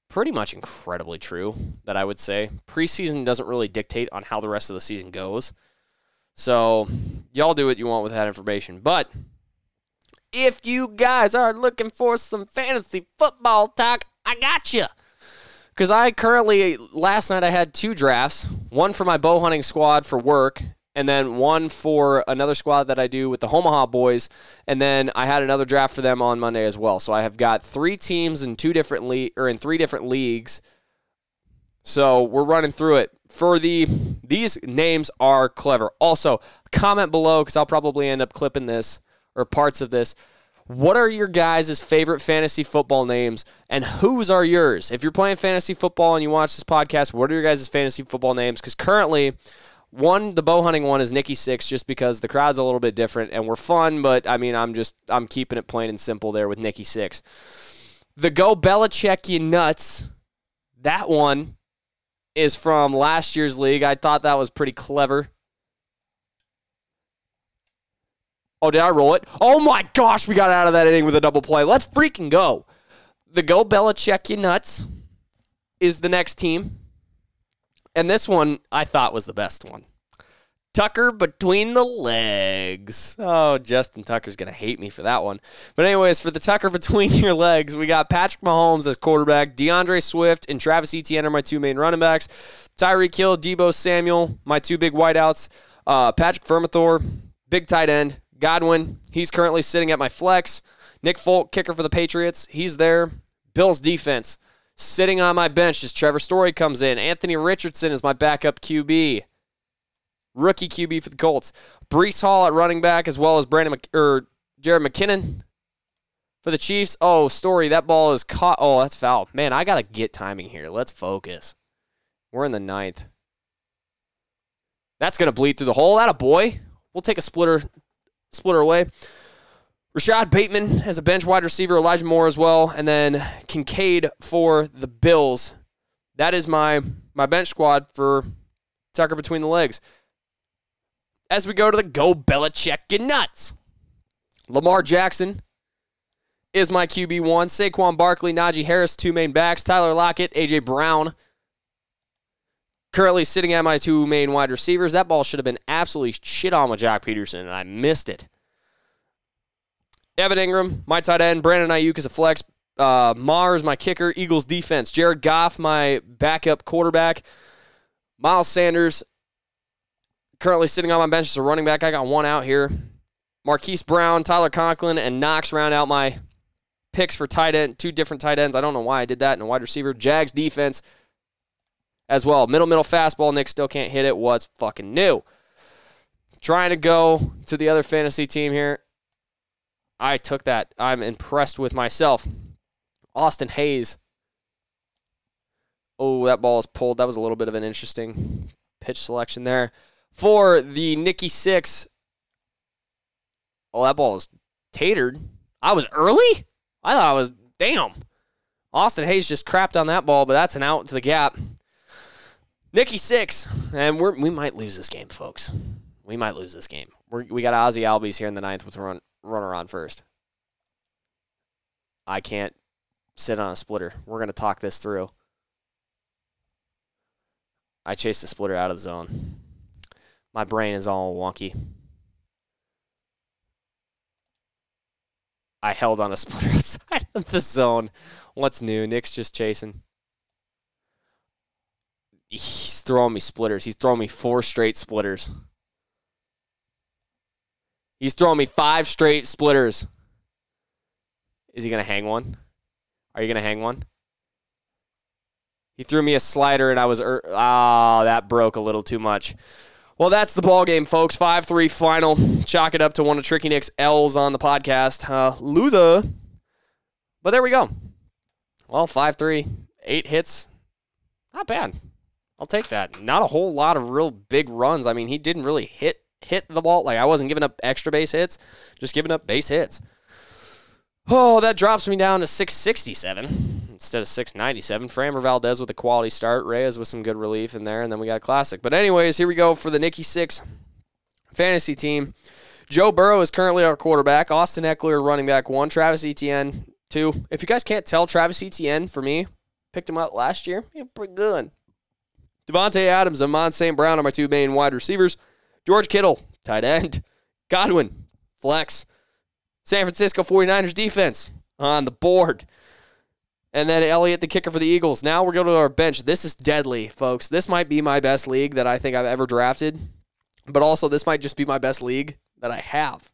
pretty much incredibly true. That I would say preseason doesn't really dictate on how the rest of the season goes. So y'all do what you want with that information, but if you guys are looking for some fantasy football talk, I got you. Because I currently, last night I had two drafts one for my bow hunting squad for work, and then one for another squad that I do with the Omaha boys. And then I had another draft for them on Monday as well. So I have got three teams in two different le- or in three different leagues. So we're running through it. For the these names are clever. Also, comment below because I'll probably end up clipping this or parts of this. What are your guys' favorite fantasy football names and whose are yours? If you're playing fantasy football and you watch this podcast, what are your guys' fantasy football names? Because currently, one, the bow hunting one is Nikki Six, just because the crowd's a little bit different and we're fun, but I mean, I'm just, I'm keeping it plain and simple there with Nikki Six. The Go Belichick You Nuts, that one is from last year's league. I thought that was pretty clever. Oh, did I roll it? Oh my gosh, we got out of that inning with a double play. Let's freaking go. The Go Belichick You Nuts is the next team. And this one I thought was the best one. Tucker between the legs. Oh, Justin Tucker's going to hate me for that one. But, anyways, for the Tucker between your legs, we got Patrick Mahomes as quarterback, DeAndre Swift and Travis Etienne are my two main running backs, Tyreek Hill, Deebo Samuel, my two big wideouts, uh, Patrick Freiermuth, big tight end, Godwin, he's currently sitting at my flex, Nick Folk, kicker for the Patriots, he's there, Bills defense. Sitting on my bench as Trevor Story comes in. Anthony Richardson is my backup QB rookie QB for the Colts. Breece Hall at running back, as well as Brandon Mc, or Jerick McKinnon for the Chiefs. Oh, story that ball is caught. Oh, that's foul. Man, I gotta get timing here. Let's focus. We're in the ninth. That's gonna bleed through the hole. That a boy. We'll take a splitter, splitter away. Rashod Bateman as a bench wide receiver, Elijah Moore as well, and then Kincaid for the Bills. That is my my bench squad for Tucker between the legs as we go to the Go Belichick and Nuts. Lamar Jackson is my QB1. Saquon Barkley, Najee Harris, two main backs. Tyler Lockett, A.J. Brown. Currently sitting at my two main wide receivers. That ball should have been absolutely shit on with Joc Pederson, and I missed it. Evan Engram, my tight end. Brandon Aiyuk is a flex. Uh, Mars, my kicker. Eagles defense. Jared Goff, my backup quarterback. Miles Sanders, currently sitting on my bench as a running back. I got one out here. Marquise Brown, Tyler Conklin, and Knox round out my picks for tight end, two different tight ends. I don't know why I did that. And a wide receiver. Jags defense as well. Middle, middle fastball. Nick still can't hit it. What's fucking new? Trying to go to the other fantasy team here. I took that. I'm impressed with myself. Austin Hays. Oh, that ball is pulled. That was a little bit of an interesting pitch selection there for the Nikki Six. Oh, that ball is tatered. I was early? I thought I was, damn. Austin Hays just crapped on that ball, but that's an out to the gap. Nikki Six. And we're, we might lose this game, folks. We might lose this game. We're, we got Ozzie Albies here in the ninth with run, runner on first. I can't sit on a splitter. We're going to talk this through. I chased the splitter out of the zone my brain is all wonky. I held on a splitter outside of the zone. What's new? Nick's just chasing. He's throwing me splitters. He's throwing me four straight splitters. He's throwing me five straight splitters. Is he going to hang one? Are you going to hang one? He threw me a slider and I was. Er- oh, that broke a little too much. Well, that's the ball game, folks. Five three final. Chalk it up to one of Tricky Nick's L's on the podcast. Uh, loser. But there we go. Well, five three, eight hits. Not bad. I'll take that. Not a whole lot of real big runs. I mean, he didn't really hit hit the ball. Like I wasn't giving up extra base hits, just giving up base hits. Oh, that drops me down to 667 instead of 697. Framber Valdez with a quality start. Reyes with some good relief in there, and then we got a classic. But anyways, here we go for the Nikki Six fantasy team. Joe Burrow is currently our quarterback. Austin Ekeler running back one. Travis Etienne two. If you guys can't tell, Travis Etienne for me picked him up last year. Yeah, pretty good. Davante Adams and Amon St. Brown are my two main wide receivers. George Kittle, tight end. Godwin, flex. San Francisco 49ers defense on the board. And then Elliott, the kicker for the Eagles. Now we're going to our bench. This is deadly, folks. This might be my best league that I think I've ever drafted, but also this might just be my best league that I have.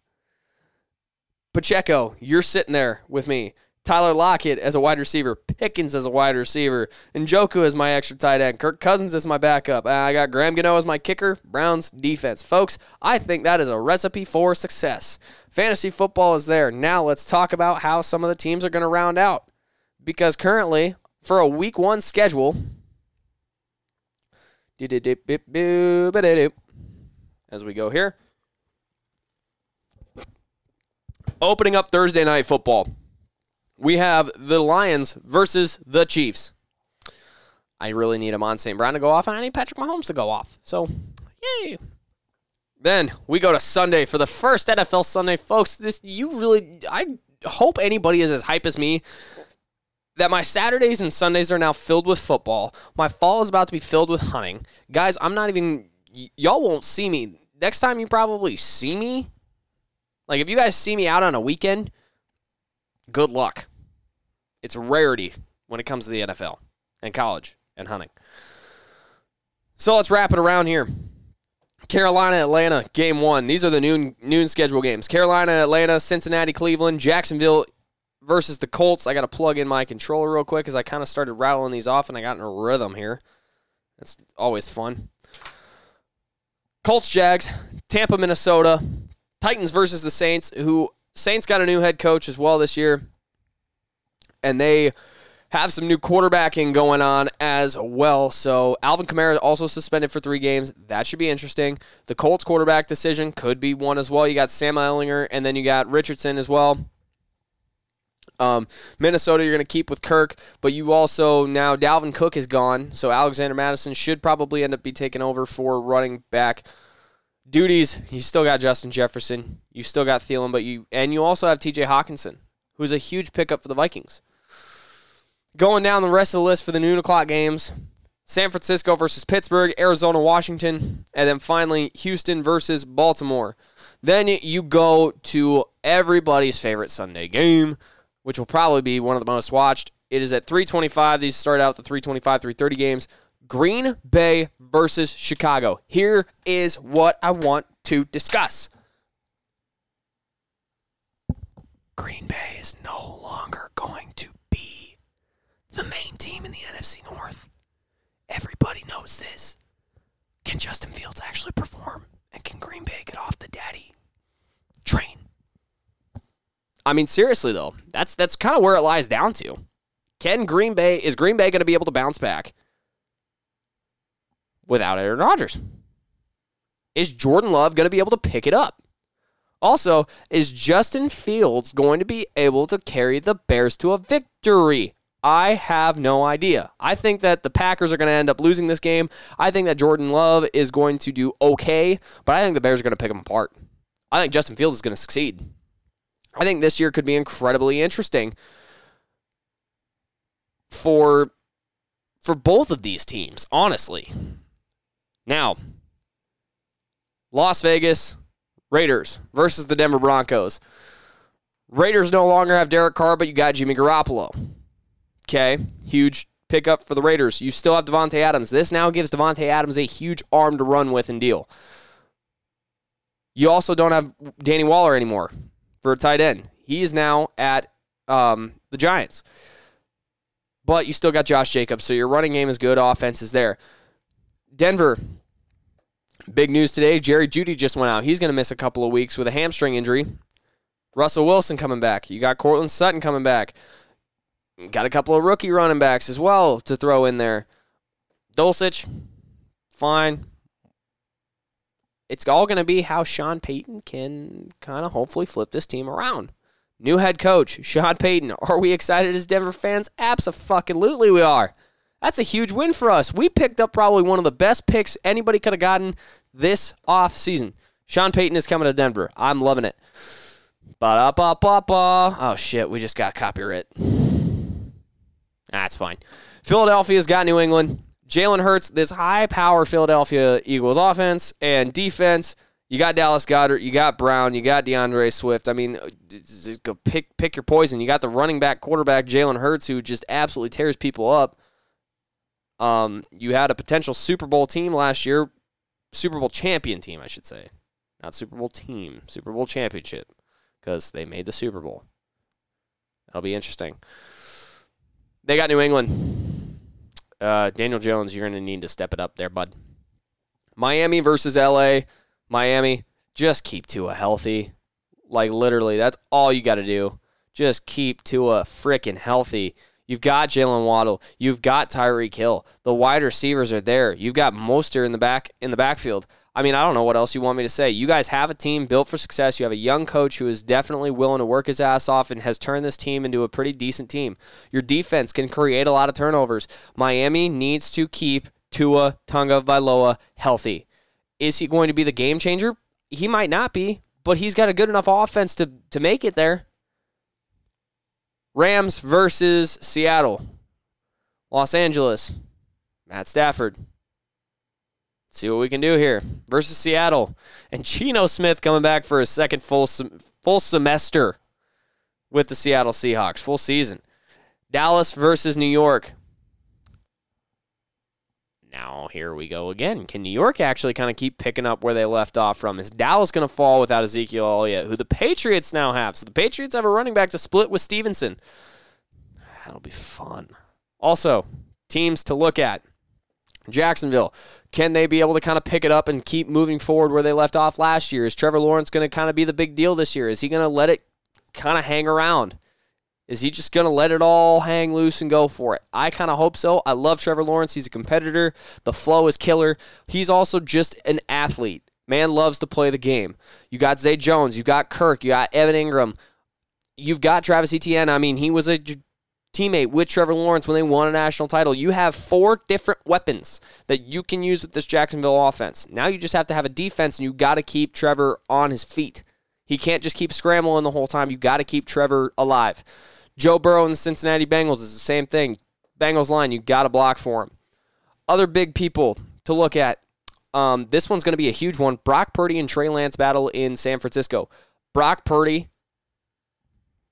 Pacheco, you're sitting there with me. Tyler Lockett as a wide receiver, Pickens as a wide receiver, and Njoku as my extra tight end, Kirk Cousins as my backup. Uh, I got Graham Gano as my kicker, Browns defense. Folks, I think that is a recipe for success. Fantasy football is there. Now let's talk about how some of the teams are going to round out because currently for a week one schedule, as we go here, opening up Thursday night football, we have the Lions versus the Chiefs. I really need Amon St. Brown to go off, and I need Patrick Mahomes to go off. So, yay. Then we go to Sunday for the first NFL Sunday, folks. This you really I hope anybody is as hype as me that my Saturdays and Sundays are now filled with football. My fall is about to be filled with hunting. Guys, I'm not even, y- y'all won't see me next time you probably see me, like if you guys see me out on a weekend, good luck. It's a rarity when it comes to the NFL and college and hunting. So let's wrap it around here. Carolina, Atlanta, game one. These are the noon noon schedule games. Carolina, Atlanta, Cincinnati, Cleveland, Jacksonville versus the Colts. I got to plug in my controller real quick because I kind of started rattling these off and I got in a rhythm here. It's always fun. Colts, Jags, Tampa, Minnesota, Titans versus the Saints. Who Saints got a new head coach as well this year, and they have some new quarterbacking going on as well. So Alvin Kamara also suspended for three games. That should be interesting. The Colts quarterback decision could be one as well. You got Sam Ehlinger, and then you got Richardson as well. Um, Minnesota, you're going to keep with Kirk, but you also now Dalvin Cook is gone, so Alexander Mattison should probably end up be taken over for running back duties. You still got Justin Jefferson, you still got Thielen, but you and you also have T.J. Hockenson, who's a huge pickup for the Vikings. Going down the rest of the list for the noon o'clock games San Francisco versus Pittsburgh, Arizona, Washington, and then finally Houston versus Baltimore. Then you go to everybody's favorite Sunday game, which will probably be one of the most watched. It is at 325. These start out the 325, 330 games. Green Bay versus Chicago. Here is what I want to discuss. Green Bay is no longer going to be the main team in the NFC North. Everybody knows this. Can Justin Fields actually perform? And can Green Bay get off the daddy train? I mean, seriously though, that's that's kind of where it lies down to. Can Green Bay is Green Bay going to be able to bounce back without Aaron Rodgers? Is Jordan Love going to be able to pick it up? Also, is Justin Fields going to be able to carry the Bears to a victory? I have no idea. I think that the Packers are going to end up losing this game. I think that Jordan Love is going to do okay, but I think the Bears are going to pick them apart. I think Justin Fields is going to succeed. I think this year could be incredibly interesting for for both of these teams, honestly. Now, Las Vegas Raiders versus the Denver Broncos. Raiders no longer have Derek Carr, but you got Jimmy Garoppolo. Okay, huge pickup for the Raiders. You still have Davante Adams. This now gives Davante Adams a huge arm to run with and deal. You also don't have Danny Waller anymore for a tight end. He is now at um, the Giants. But you still got Josh Jacobs, so your running game is good. Offense is there. Denver, big news today. Jerry Jeudy just went out. He's going to miss a couple of weeks with a hamstring injury. Russell Wilson coming back. You got Courtland Sutton coming back. Got a couple of rookie running backs as well to throw in there. Dulcich, fine. It's all going to be how Sean Payton can kind of hopefully flip this team around. New head coach, Sean Payton. Are we excited as Denver fans? Absolutely, we are. That's a huge win for us. We picked up probably one of the best picks anybody could have gotten this off season. Sean Payton is coming to Denver. I'm loving it. Ba ba ba ba. Oh shit, we just got copyright. That's fine. Philadelphia's got New England. Jalen Hurts, this high power Philadelphia Eagles offense and defense. You got Dallas Goedert, you got Brown, you got DeAndre Swift. I mean, uh, just go pick pick your poison. You got the running back quarterback Jalen Hurts, who just absolutely tears people up. Um, you had a potential Super Bowl team last year, Super Bowl champion team, I should say, not Super Bowl team, Super Bowl championship, because they made the Super Bowl. That'll be interesting. They got New England. Uh, Daniel Jones, you're going to need to step it up there, bud. Miami versus LA. Miami, just keep Tua healthy. Like, literally, that's all you got to do. Just keep Tua freaking healthy. You've got Jaylen Waddle. You've got Tyreek Hill. The wide receivers are there. You've got Mostert in the back in the backfield. I mean, I don't know what else you want me to say. You guys have a team built for success. You have a young coach who is definitely willing to work his ass off and has turned this team into a pretty decent team. Your defense can create a lot of turnovers. Miami needs to keep Tua Tagovailoa healthy. Is he going to be the game changer? He might not be, but he's got a good enough offense to, to make it there. Rams versus Seattle. Los Angeles. Matt Stafford. see what we can do here versus Seattle. And Geno Smith coming back for a second full full semester with the Seattle Seahawks, full season. Dallas versus New York. Now, here we go again. Can New York actually kind of keep picking up where they left off from? Is Dallas going to fall without Ezekiel Elliott, who the Patriots now have? So the Patriots have a running back to split with Stevenson. That'll be fun. Also, teams to look at. Jacksonville, can they be able to kind of pick it up and keep moving forward where they left off last year? Is Trevor Lawrence going to kind of be the big deal this year? Is he going to let it kind of hang around? Is he just going to let it all hang loose and go for it? I kind of hope so. I love Trevor Lawrence. He's a competitor. The flow is killer. He's also just an athlete. Man loves to play the game. You got Zay Jones. You got Kirk. You got Evan Engram. You've got Travis Etienne. I mean, he was a teammate with Trevor Lawrence when they won a national title. You have four different weapons that you can use with this Jacksonville offense. Now you just have to have a defense, and you got to keep Trevor on his feet. He can't just keep scrambling the whole time. You got to keep Trevor alive. Joe Burrow and the Cincinnati Bengals is the same thing. Bengals line, you got to block for him. Other big people to look at. Um, this one's going to be a huge one. Brock Purdy and Trey Lance battle in San Francisco. Brock Purdy,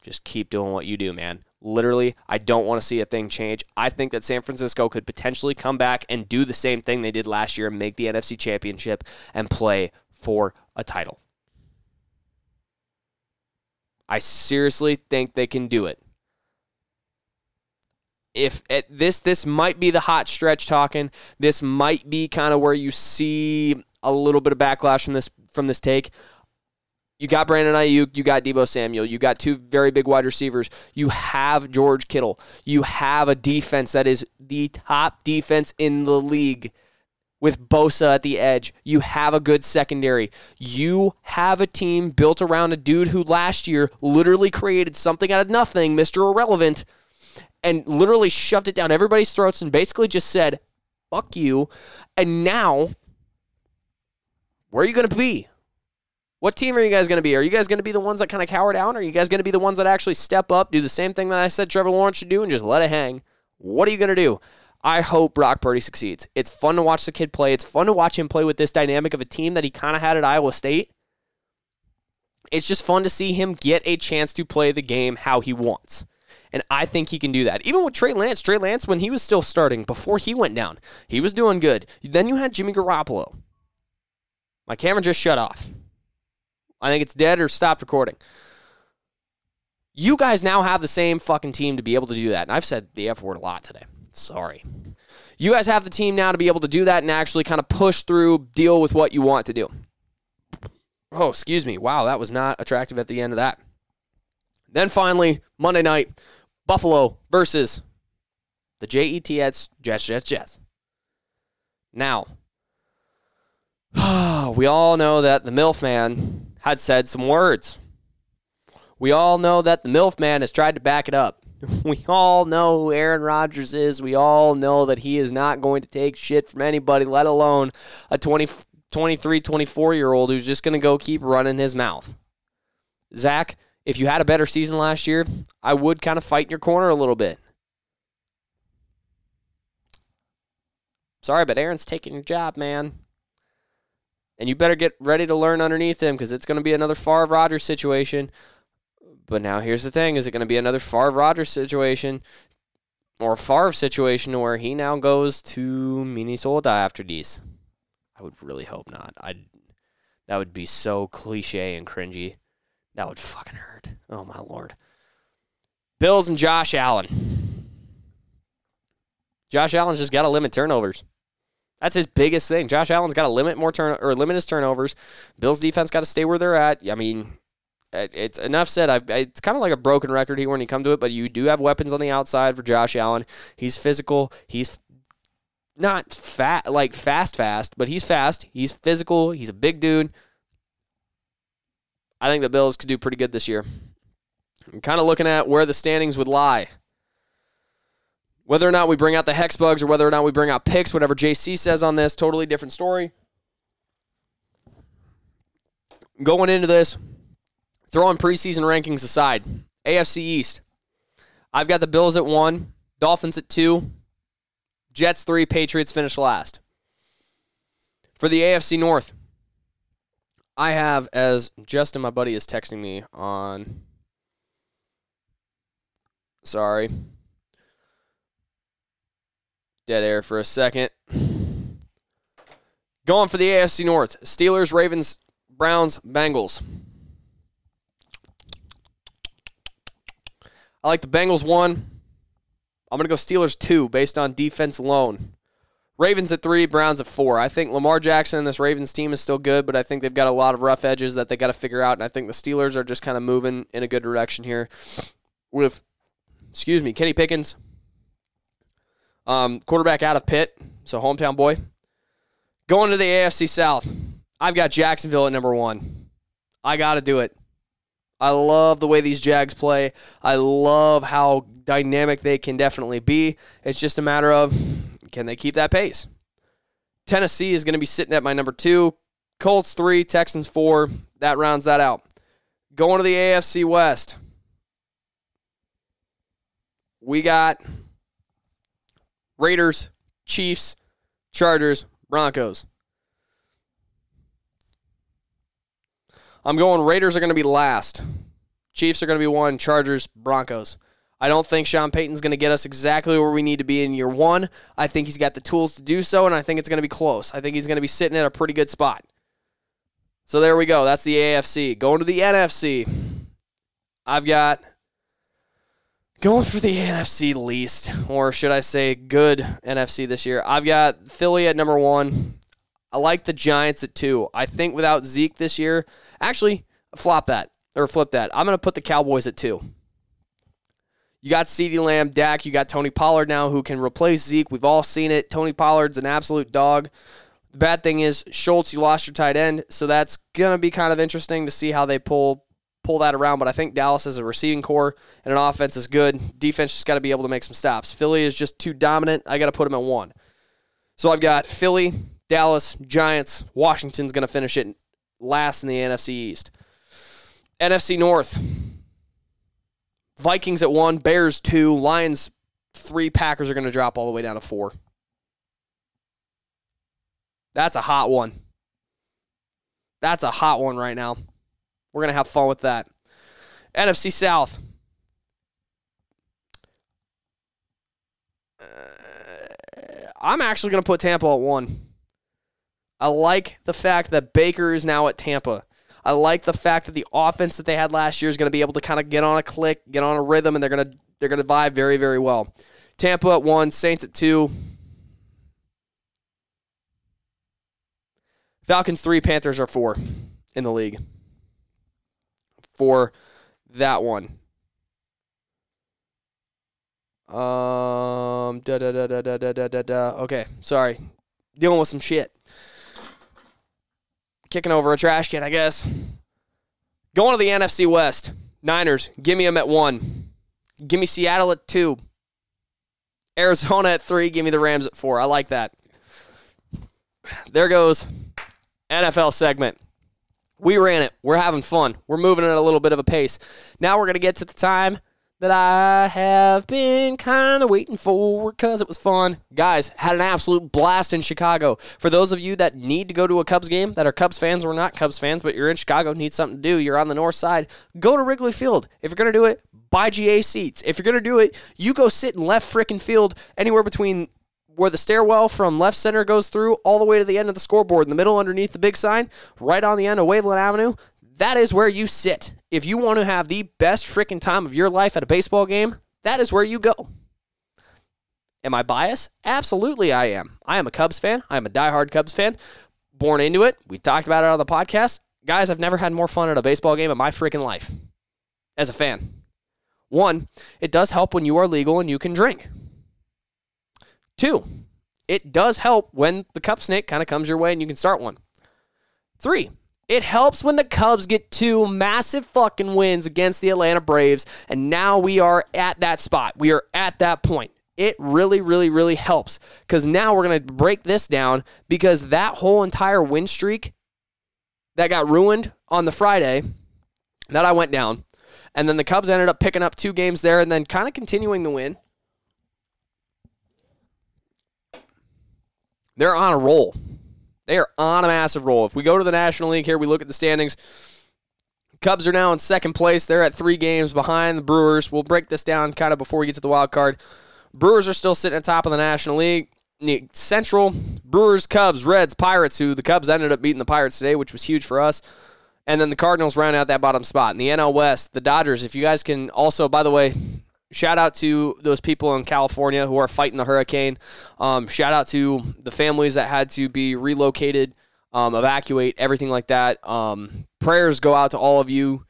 just keep doing what you do, man. Literally, I don't want to see a thing change. I think that San Francisco could potentially come back and do the same thing they did last year and make the NFC Championship and play for a title. I seriously think they can do it if it, this this might be the hot stretch talking. This might be kind of where you see a little bit of backlash from this from this take. You got Brandon Aiyuk, you got Deebo Samuel, you got two very big wide receivers. You have George Kittle. You have a defense that is the top defense in the league with Bosa at the edge. You have a good secondary. You have a team built around a dude who last year literally created something out of nothing, Mr. Irrelevant and literally shoved it down everybody's throats and basically just said, fuck you. And now, where are you going to be? What team are you guys going to be? Are you guys going to be the ones that kind of cower down? Or are you guys going to be the ones that actually step up, do the same thing that I said Trevor Lawrence should do, and just let it hang? What are you going to do? I hope Brock Purdy succeeds. It's fun to watch the kid play. It's fun to watch him play with this dynamic of a team that he kind of had at Iowa State. It's just fun to see him get a chance to play the game how he wants. And I think he can do that. Even with Trey Lance, Trey Lance, when he was still starting, before he went down, he was doing good. Then you had Jimmy Garoppolo. My camera just shut off. I think it's dead or stopped recording. You guys now have the same fucking team to be able to do that. And I've said the F word a lot today. Sorry. You guys have the team now to be able to do that and actually kind of push through, deal with what you want to do. Oh, excuse me. Wow, that was not attractive at the end of that. Then finally, Monday night, Buffalo versus the Jets, Jets, Jets, Jets. Now, we all know that the MILF man had said some words. We all know that the MILF man has tried to back it up. We all know who Aaron Rodgers is. We all know that he is not going to take shit from anybody, let alone a 20, 23, 24 year old who's just going to go keep running his mouth. Zach, if you had a better season last year, I would kind of fight in your corner a little bit. Sorry, but Aaron's taking your job, man. And you better get ready to learn underneath him because it's going to be another Favre Rodgers situation. But now here's the thing: is it going to be another Favre Rodgers situation or Favre situation where he now goes to Minnesota after these? I would really hope not. I that would be so cliche and cringy. That would fucking hurt. Oh my lord. Bills and Josh Allen. Josh Allen's just got to limit turnovers. That's his biggest thing. Josh Allen's got to limit more turn or limit his turnovers. Bills defense got to stay where they're at. I mean, it's enough said. I've, it's kind of like a broken record here when you come to it, but you do have weapons on the outside for Josh Allen. He's physical. He's not fat like fast fast, but he's fast. He's physical. He's a big dude. I think the Bills could do pretty good this year. I'm kind of looking at where the standings would lie. Whether or not we bring out the hex bugs or whether or not we bring out picks, whatever JC says on this, totally different story. Going into this, throwing preseason rankings aside, AFC East. I've got the Bills at one, Dolphins at two, Jets three, Patriots finish last. For the AFC North, I have, as Justin, my buddy, is texting me on. Sorry. Dead air for a second. Going for the AFC North Steelers, Ravens, Browns, Bengals. I like the Bengals one. I'm going to go Steelers two based on defense alone. Ravens at three, Browns at four. I think Lamar Jackson and this Ravens team is still good, but I think they've got a lot of rough edges that they got to figure out. And I think the Steelers are just kind of moving in a good direction here with, excuse me, Kenny Pickens, um, quarterback out of Pitt, so hometown boy. Going to the AFC South, I've got Jacksonville at number one. I got to do it. I love the way these Jags play. I love how dynamic they can definitely be. It's just a matter of can they keep that pace? Tennessee is going to be sitting at my number two. Colts three, Texans four. That rounds that out. Going to the AFC West. We got Raiders, Chiefs, Chargers, Broncos. I'm going Raiders are going to be last. Chiefs are going to be one. Chargers, Broncos. I don't think Sean Payton's going to get us exactly where we need to be in year one. I think he's got the tools to do so, and I think it's going to be close. I think he's going to be sitting at a pretty good spot. So there we go. That's the AFC. Going to the NFC. I've got going for the NFC least, or should I say good NFC this year. I've got Philly at number one. I like the Giants at two. I think without Zeke this year, actually, flop that or flip that. I'm going to put the Cowboys at two. You got CeeDee Lamb, Dak. You got Tony Pollard now who can replace Zeke. We've all seen it. Tony Pollard's an absolute dog. The bad thing is Schultz, you lost your tight end, so that's gonna be kind of interesting to see how they pull pull that around. But I think Dallas has a receiving corps and an offense is good. Defense just got to be able to make some stops. Philly is just too dominant. I got to put them at one. So I've got Philly, Dallas, Giants. Washington's gonna finish it last in the NFC East. NFC North. Vikings at one, Bears two, Lions three, Packers are going to drop all the way down to four. That's a hot one. That's a hot one right now. We're going to have fun with that. NFC South. Uh, I'm actually going to put Tampa at one. I like the fact that Baker is now at Tampa. I like the fact that the offense that they had last year is going to be able to kind of get on a click, get on a rhythm, and they're going to they're going to vibe very very well. Tampa at one, Saints at two, Falcons three, Panthers are four in the league. For that one. Um, da da da da da da da da. Okay, sorry, dealing with some shit kicking over a trash can, I guess. Going to the NFC West. Niners, give me them at one. Give me Seattle at two. Arizona at three. Give me the Rams at four. I like that. There goes NFL segment. We ran it. We're having fun. We're moving at a little bit of a pace. Now we're going to get to the time that I have been kind of waiting for because it was fun. Guys, had an absolute blast in Chicago. For those of you that need to go to a Cubs game, that are Cubs fans or not Cubs fans, but you're in Chicago, need something to do, you're on the north side, go to Wrigley Field. If you're going to do it, buy GA seats. If you're going to do it, you go sit in left freaking field anywhere between where the stairwell from left center goes through all the way to the end of the scoreboard in the middle underneath the big sign, right on the end of Waveland Avenue that is where you sit. If you want to have the best freaking time of your life at a baseball game, that is where you go. Am I biased? Absolutely, I am. I am a Cubs fan. I am a diehard Cubs fan. Born into it. We talked about it on the podcast. Guys, I've never had more fun at a baseball game in my freaking life as a fan. One, it does help when you are legal and you can drink. Two, it does help when the cup snake kind of comes your way and you can start one. Three, it helps when the Cubs get two massive fucking wins against the Atlanta Braves, and now we are at that spot. We are at that point. It really, really, really helps because now we're going to break this down because that whole entire win streak that got ruined on the Friday that I went down, and then the Cubs ended up picking up two games there and then kind of continuing the win. They're on a roll. They are on a massive roll. If we go to the National League here, we look at the standings. Cubs are now in second place. They're at three games behind the Brewers. We'll break this down kind of before we get to the wild card. Brewers are still sitting at top of the National League. Central, Brewers, Cubs, Reds, Pirates, who the Cubs ended up beating the Pirates today, which was huge for us. And then the Cardinals round out that bottom spot. In the NL West, the Dodgers, if you guys can also, by the way, shout out to those people in California who are fighting the hurricane. Um, shout out to the families that had to be relocated um, evacuate, everything like that. Um, prayers go out to all of you.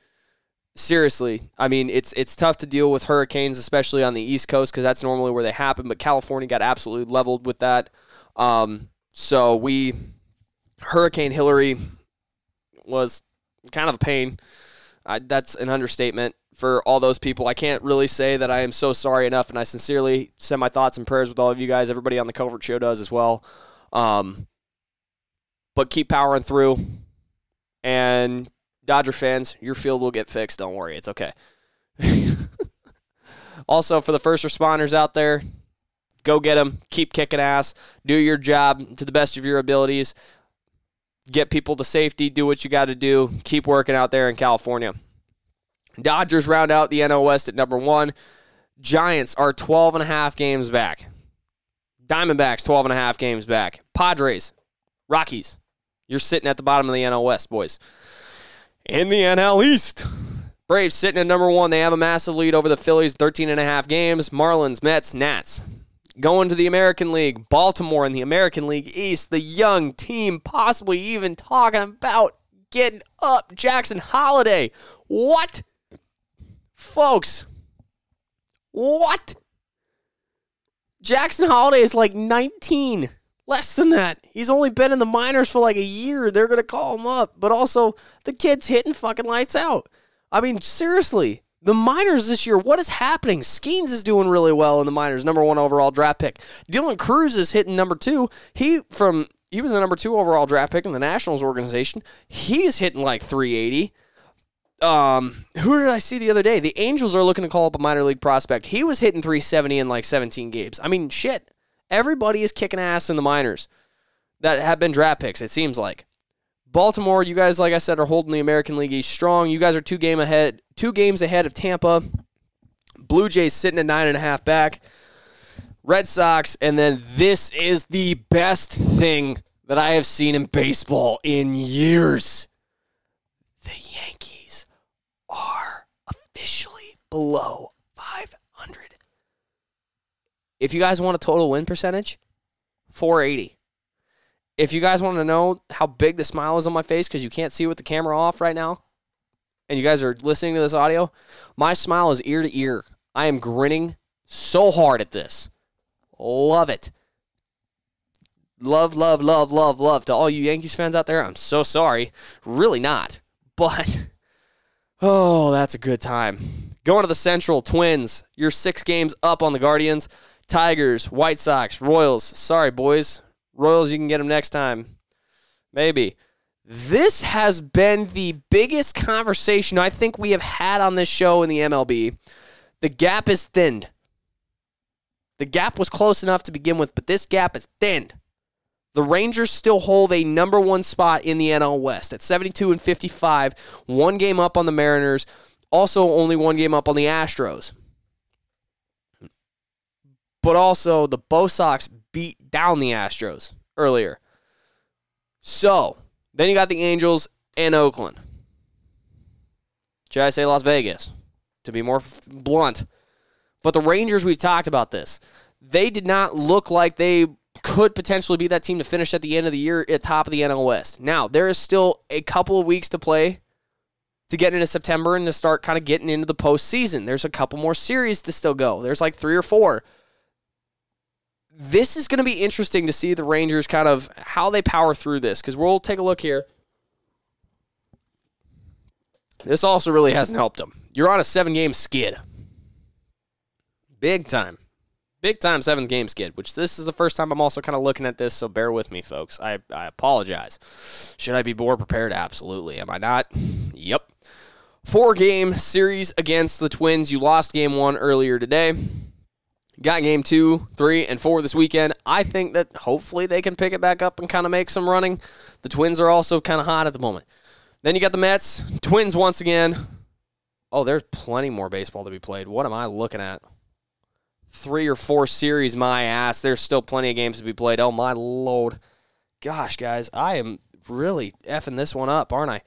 Seriously, I mean it's it's tough to deal with hurricanes, especially on the East Coast, because that's normally where they happen. But California got absolutely leveled with that. Um, so we, Hurricane Hilary was kind of a pain. That's an understatement for all those people. I can't really say that I am so sorry enough, and I sincerely send my thoughts and prayers with all of you guys. Everybody on the Covert Show does as well. Um, but keep powering through. And Dodger fans, your field will get fixed. Don't worry, it's okay. also, for the first responders out there, go get them. Keep kicking ass. Do your job to the best of your abilities. Get people to safety. Do what you got to do. Keep working out there in California. Dodgers round out the NL West at number one. Giants are 12 and a half games back. Diamondbacks 12 and a half games back. Padres, Rockies, you're sitting at the bottom of the NL West, boys. In the NL East, Braves sitting at number one. They have a massive lead over the Phillies, 13 and a half games. Marlins, Mets, Nats. Going to the American League, Baltimore in the American League East, the young team possibly even talking about getting up Jackson Holliday. What? Folks, what? Jackson Holliday is like 19. Less than that. He's only been in the minors for like a year. They're going to call him up. But also, the kid's hitting fucking lights out. I mean, seriously. The minors this year, what is happening? Skenes is doing really well in the minors, number one overall draft pick. Dylan Crews is hitting number two. He from he was the number two overall draft pick in the Nationals organization. He's hitting like 380. Um, who did I see the other day? The Angels are looking to call up a minor league prospect. He was hitting 370 in like 17 games. I mean, shit. Everybody is kicking ass in the minors that have been draft picks, it seems like. Baltimore, you guys, like I said, are holding the American League East strong. You guys are two game ahead, two games ahead of Tampa. Blue Jays sitting at nine and a half back. Red Sox, and then this is the best thing that I have seen in baseball in years. The Yankees are officially below 500. If you guys want a total win percentage, 480. If you guys want to know how big the smile is on my face because you can't see with the camera off right now, and you guys are listening to this audio, my smile is ear to ear. I am grinning so hard at this. Love it. Love, love, love, love, love to all you Yankees fans out there. I'm so sorry. Really not. But, oh, that's a good time. Going to the Central Twins. You're six games up on the Guardians. Tigers, White Sox, Royals. Sorry, boys. Royals, you can get them next time. Maybe. This has been the biggest conversation I think we have had on this show in the MLB. The gap is thinned. The gap was close enough to begin with, but this gap is thinned. The Rangers still hold a number one spot in the NL West at 72 and 55, one game up on the Mariners, also only one game up on the Astros but also the Bo Sox beat down the Astros earlier. So then you got the Angels and Oakland. Should I say Las Vegas to be more blunt? But the Rangers, we've talked about this. They did not look like they could potentially be that team to finish at the end of the year at top of the NL West. Now, there is still a couple of weeks to play to get into September and to start kind of getting into the postseason. There's a couple more series to still go. There's like three or four this is going to be interesting to see the Rangers kind of how they power through this because we'll take a look here. This also really hasn't helped them. You're on a seven game skid. Big time. Big time seven game skid, which this is the first time I'm also kind of looking at this, so bear with me, folks. I, I apologize. Should I be more prepared? Absolutely. Am I not? Yep. Four game series against the Twins. You lost game one earlier today. Got game two, three, and four this weekend. I think that hopefully they can pick it back up and kind of make some running. The Twins are also kind of hot at the moment. Then you got the Mets, Twins once again. Oh, there's plenty more baseball to be played. What am I looking at? Three or four series, my ass. There's still plenty of games to be played. Oh, my lord. Gosh, guys, I am really effing this one up, aren't I?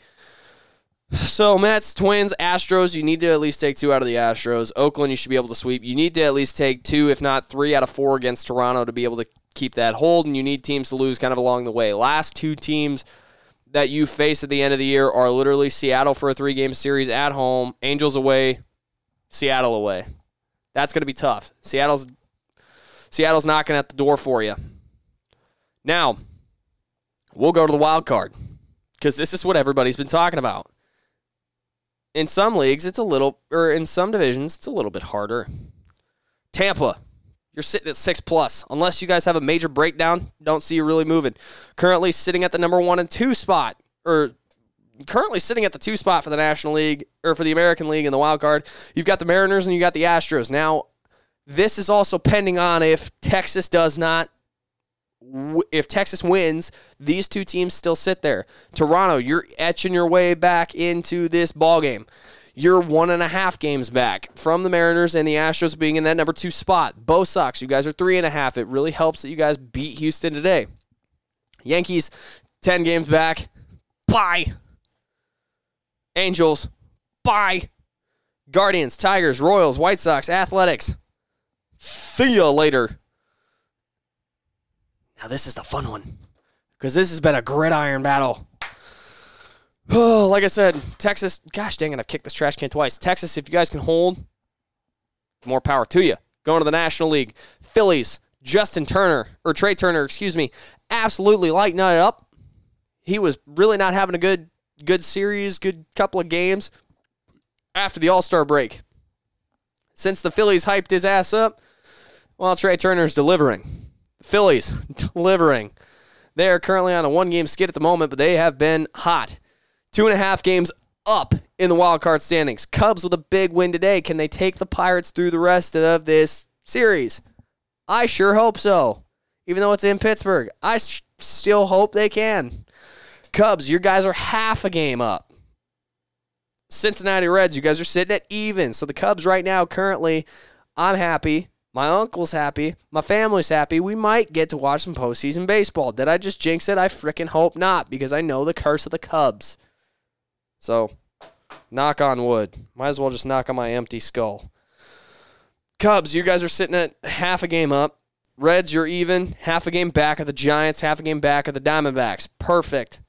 So Mets, Twins, Astros, you need to at least take two out of the Astros. Oakland, you should be able to sweep. You need to at least take two, if not three out of four against Toronto to be able to keep that hold, and you need teams to lose kind of along the way. Last two teams that you face at the end of the year are literally Seattle for a three game series at home, Angels away, Seattle away. That's going to be tough. Seattle's Seattle's knocking at the door for you. Now, we'll go to the wild card because this is what everybody's been talking about in some leagues, it's a little, or in some divisions, it's a little bit harder. Tampa, you're sitting at six plus. Unless you guys have a major breakdown, don't see you really moving. Currently sitting at the number one and two spot, or currently sitting at the two spot for the National League or for the American League in the wild card. You've got the Mariners and you got the Astros. Now, this is also pending on if Texas does not if Texas wins, these two teams still sit there. Toronto, you're etching your way back into this ball game. You're one and a half games back from the Mariners and the Astros being in that number two spot. Bo Sox, you guys are three and a half. It really helps that you guys beat Houston today. Yankees, 10 games back. Bye. Angels, bye. Guardians, Tigers, Royals, White Sox, Athletics. See you later. Now, this is the fun one because this has been a gridiron battle. Oh, like I said, Texas, gosh dang it, I've kicked this trash can twice. Texas, if you guys can hold, more power to you. Going to the National League. Phillies, Justin Turner, or Trea Turner, excuse me, absolutely lighting it up. He was really not having a good good series, good couple of games after the All-Star break. Since the Phillies hyped his ass up, well, Trea Turner's delivering. Phillies delivering. They are currently on a one game skid at the moment, but they have been hot. Two and a half games up in the wild card standings. Cubs with a big win today. Can they take the Pirates through the rest of this series? I sure hope so. Even though it's in Pittsburgh, I sh- still hope they can. Cubs, your guys are half a game up. Cincinnati Reds, you guys are sitting at even. So the Cubs right now, currently, I'm happy. My uncle's happy. My family's happy. We might get to watch some postseason baseball. Did I just jinx it? I freaking hope not because I know the curse of the Cubs. So, knock on wood. Might as well just knock on my empty skull. Cubs, you guys are sitting at half a game up. Reds, you're even. Half a game back of the Giants, half a game back of the Diamondbacks. Perfect.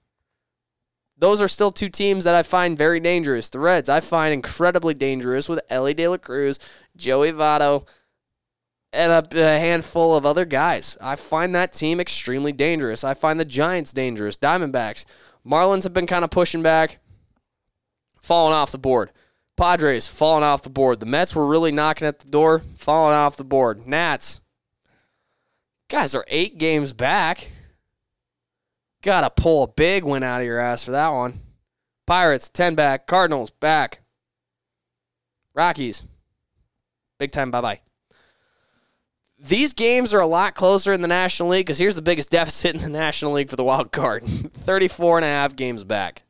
Those are still two teams that I find very dangerous. The Reds, I find incredibly dangerous with Elly De La Cruz, Joey Votto, and a, a, handful of other guys. I find that team extremely dangerous. I find the Giants dangerous. Diamondbacks. Marlins have been kind of pushing back, falling off the board. Padres falling off the board. The Mets were really knocking at the door, falling off the board. Nats. Guys are eight games back. Gotta pull a big win out of your ass for that one. Pirates, 10 back. Cardinals, back. Rockies, big time bye bye these games are a lot closer in the National League because here's the biggest deficit in the National League for the wild card 34 and a half games back.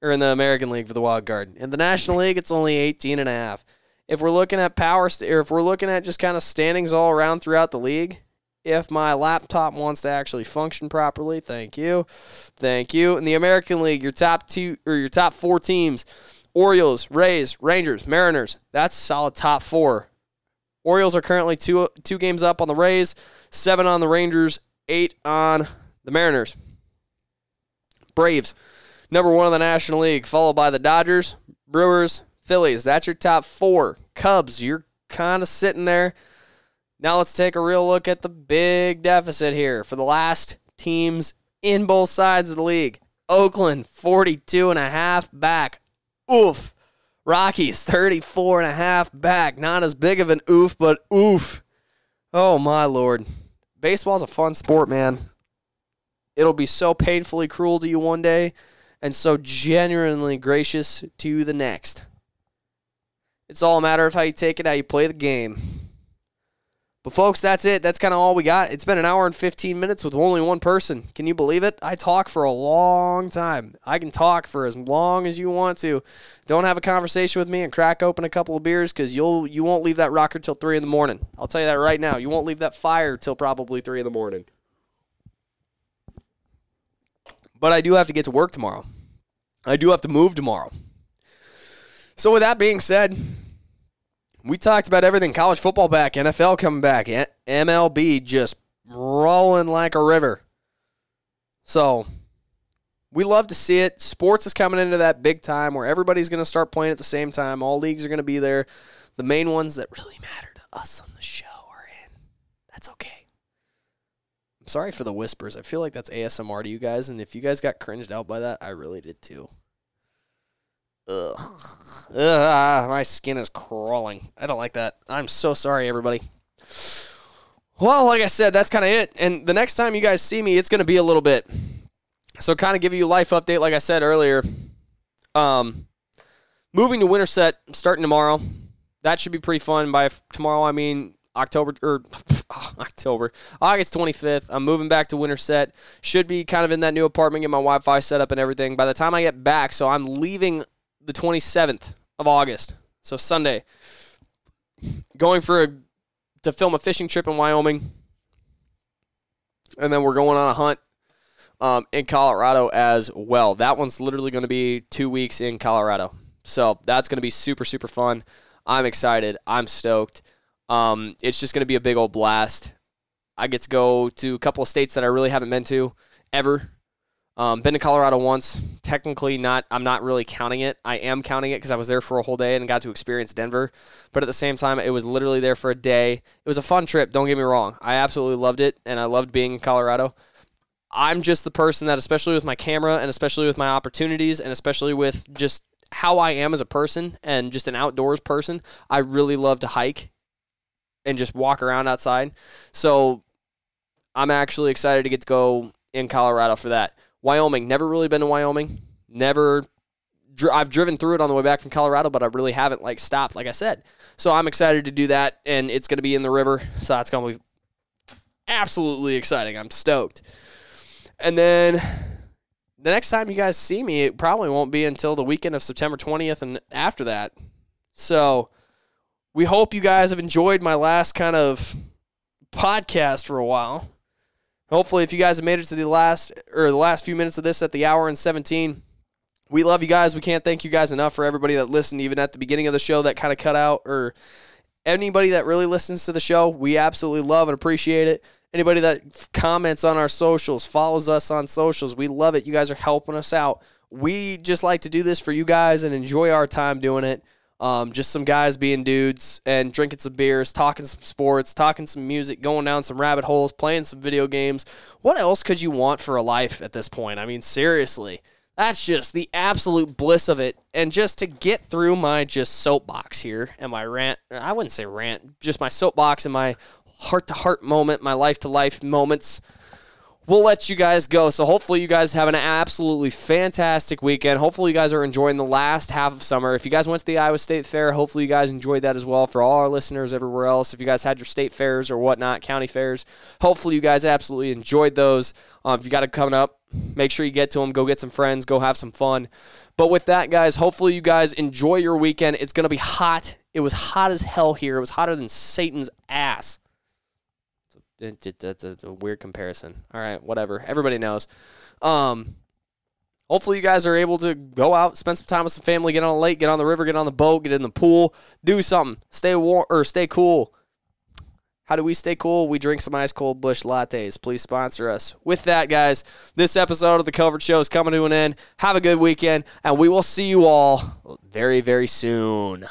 Or in the American League for the wild card. In the National League, it's only 18 and a half. If we're looking at power, st- or if we're looking at just kind of standings all around throughout the league, if my laptop wants to actually function properly, thank you, thank you. In the American League, your top two or your top four teams: Orioles, Rays, Rangers, Mariners. That's solid top four Orioles are currently two two games up on the Rays, seven on the Rangers, eight on the Mariners. Braves, number one in the National League, followed by the Dodgers, Brewers, Phillies. That's your top four. Cubs, you're kind of sitting there. Now let's take a real look at the big deficit here for the last teams in both sides of the league. Oakland, 42 and a half back. Oof. Rockies 34 and a half back. Not as big of an oof, but oof. Oh my lord. Baseball's a fun sport, man. It'll be so painfully cruel to you one day and so genuinely gracious to you the next. It's all a matter of how you take it, how you play the game. But folks, that's it. That's kind of all we got. It's been an hour and 15 minutes with only one person. Can you believe it? I talk for a long time. I can talk for as long as you want to. Don't have a conversation with me and crack open a couple of beers because you'll you won't leave that rocker till three in the morning. I'll tell you that right now. You won't leave that fire till probably three in the morning. But I do have to get to work tomorrow. I do have to move tomorrow. So with that being said, we talked about everything college football back, NFL coming back, MLB just rolling like a river. So we love to see it. Sports is coming into that big time where everybody's going to start playing at the same time. All leagues are going to be there. The main ones that really matter to us on the show are in. That's okay. I'm sorry for the whispers. I feel like that's ASMR to you guys, and if you guys got cringed out by that, I really did too. Ugh. Ugh, my skin is crawling. I don't like that. I'm so sorry, everybody. Well, like I said, that's kind of it. And the next time you guys see me, it's going to be a little bit. So, kind of give you a life update, like I said earlier. Um, moving to Winterset starting tomorrow. That should be pretty fun. By tomorrow, I mean October or October, August 25th. I'm moving back to Winterset. Should be kind of in that new apartment, get my Wi-Fi set up and everything. By the time I get back, so I'm leaving the 27th of August, so Sunday. Going for a to film a fishing trip in Wyoming, and then we're going on a hunt um, in Colorado as well. That one's literally going to be two weeks in Colorado, so that's going to be super super fun. I'm excited. I'm stoked. Um, it's just going to be a big old blast. I get to go to a couple of states that I really haven't been to ever. Um, been to Colorado once. Technically, not. I'm not really counting it. I am counting it because I was there for a whole day and got to experience Denver. But at the same time, it was literally there for a day. It was a fun trip. Don't get me wrong. I absolutely loved it, and I loved being in Colorado. I'm just the person that, especially with my camera, and especially with my opportunities, and especially with just how I am as a person and just an outdoors person, I really love to hike and just walk around outside. So I'm actually excited to get to go in Colorado for that. Wyoming, never really been to Wyoming. Never I've driven through it on the way back from Colorado, but I really haven't like stopped, like I said. So I'm excited to do that, and it's going to be in the river, so that's going to be absolutely exciting. I'm stoked. And then the next time you guys see me, it probably won't be until the weekend of September 20th and after that. So we hope you guys have enjoyed my last kind of podcast for a while. Hopefully, if you guys have made it to the last or the last few minutes of this at the hour and 17, we love you guys. We can't thank you guys enough for everybody that listened, even at the beginning of the show that kind of cut out, or anybody that really listens to the show. We absolutely love and appreciate it. Anybody that comments on our socials, follows us on socials, we love it. You guys are helping us out. We just like to do this for you guys and enjoy our time doing it. Um, just some guys being dudes and drinking some beers, talking some sports, talking some music, going down some rabbit holes, playing some video games. What else could you want for a life at this point? I mean, seriously, that's just the absolute bliss of it. And just to get through my just soapbox here and my rant, I wouldn't say rant, just my soapbox and my heart to heart moment, my life to life moments we'll let you guys go. So hopefully you guys have an absolutely fantastic weekend. Hopefully you guys are enjoying the last half of summer. If you guys went to the Iowa State Fair, hopefully you guys enjoyed that as well. For all our listeners everywhere else, if you guys had your state fairs or whatnot, county fairs, hopefully you guys absolutely enjoyed those. Um, if you got it coming up, make sure you get to them. Go get some friends. Go have some fun. But with that, guys, hopefully you guys enjoy your weekend. It's to be hot. It was hot as hell here. It was hotter than Satan's ass. That's a weird comparison. All right, whatever. Everybody knows. Um, hopefully, you guys are able to go out, spend some time with some family, get on a lake, get on the river, get on the boat, get in the pool, do something. Stay warm or stay cool. How do we stay cool? We drink some ice cold Busch Lattes. Please sponsor us. With that, guys, this episode of the Covert Show is coming to an end. Have a good weekend, and we will see you all very, very soon.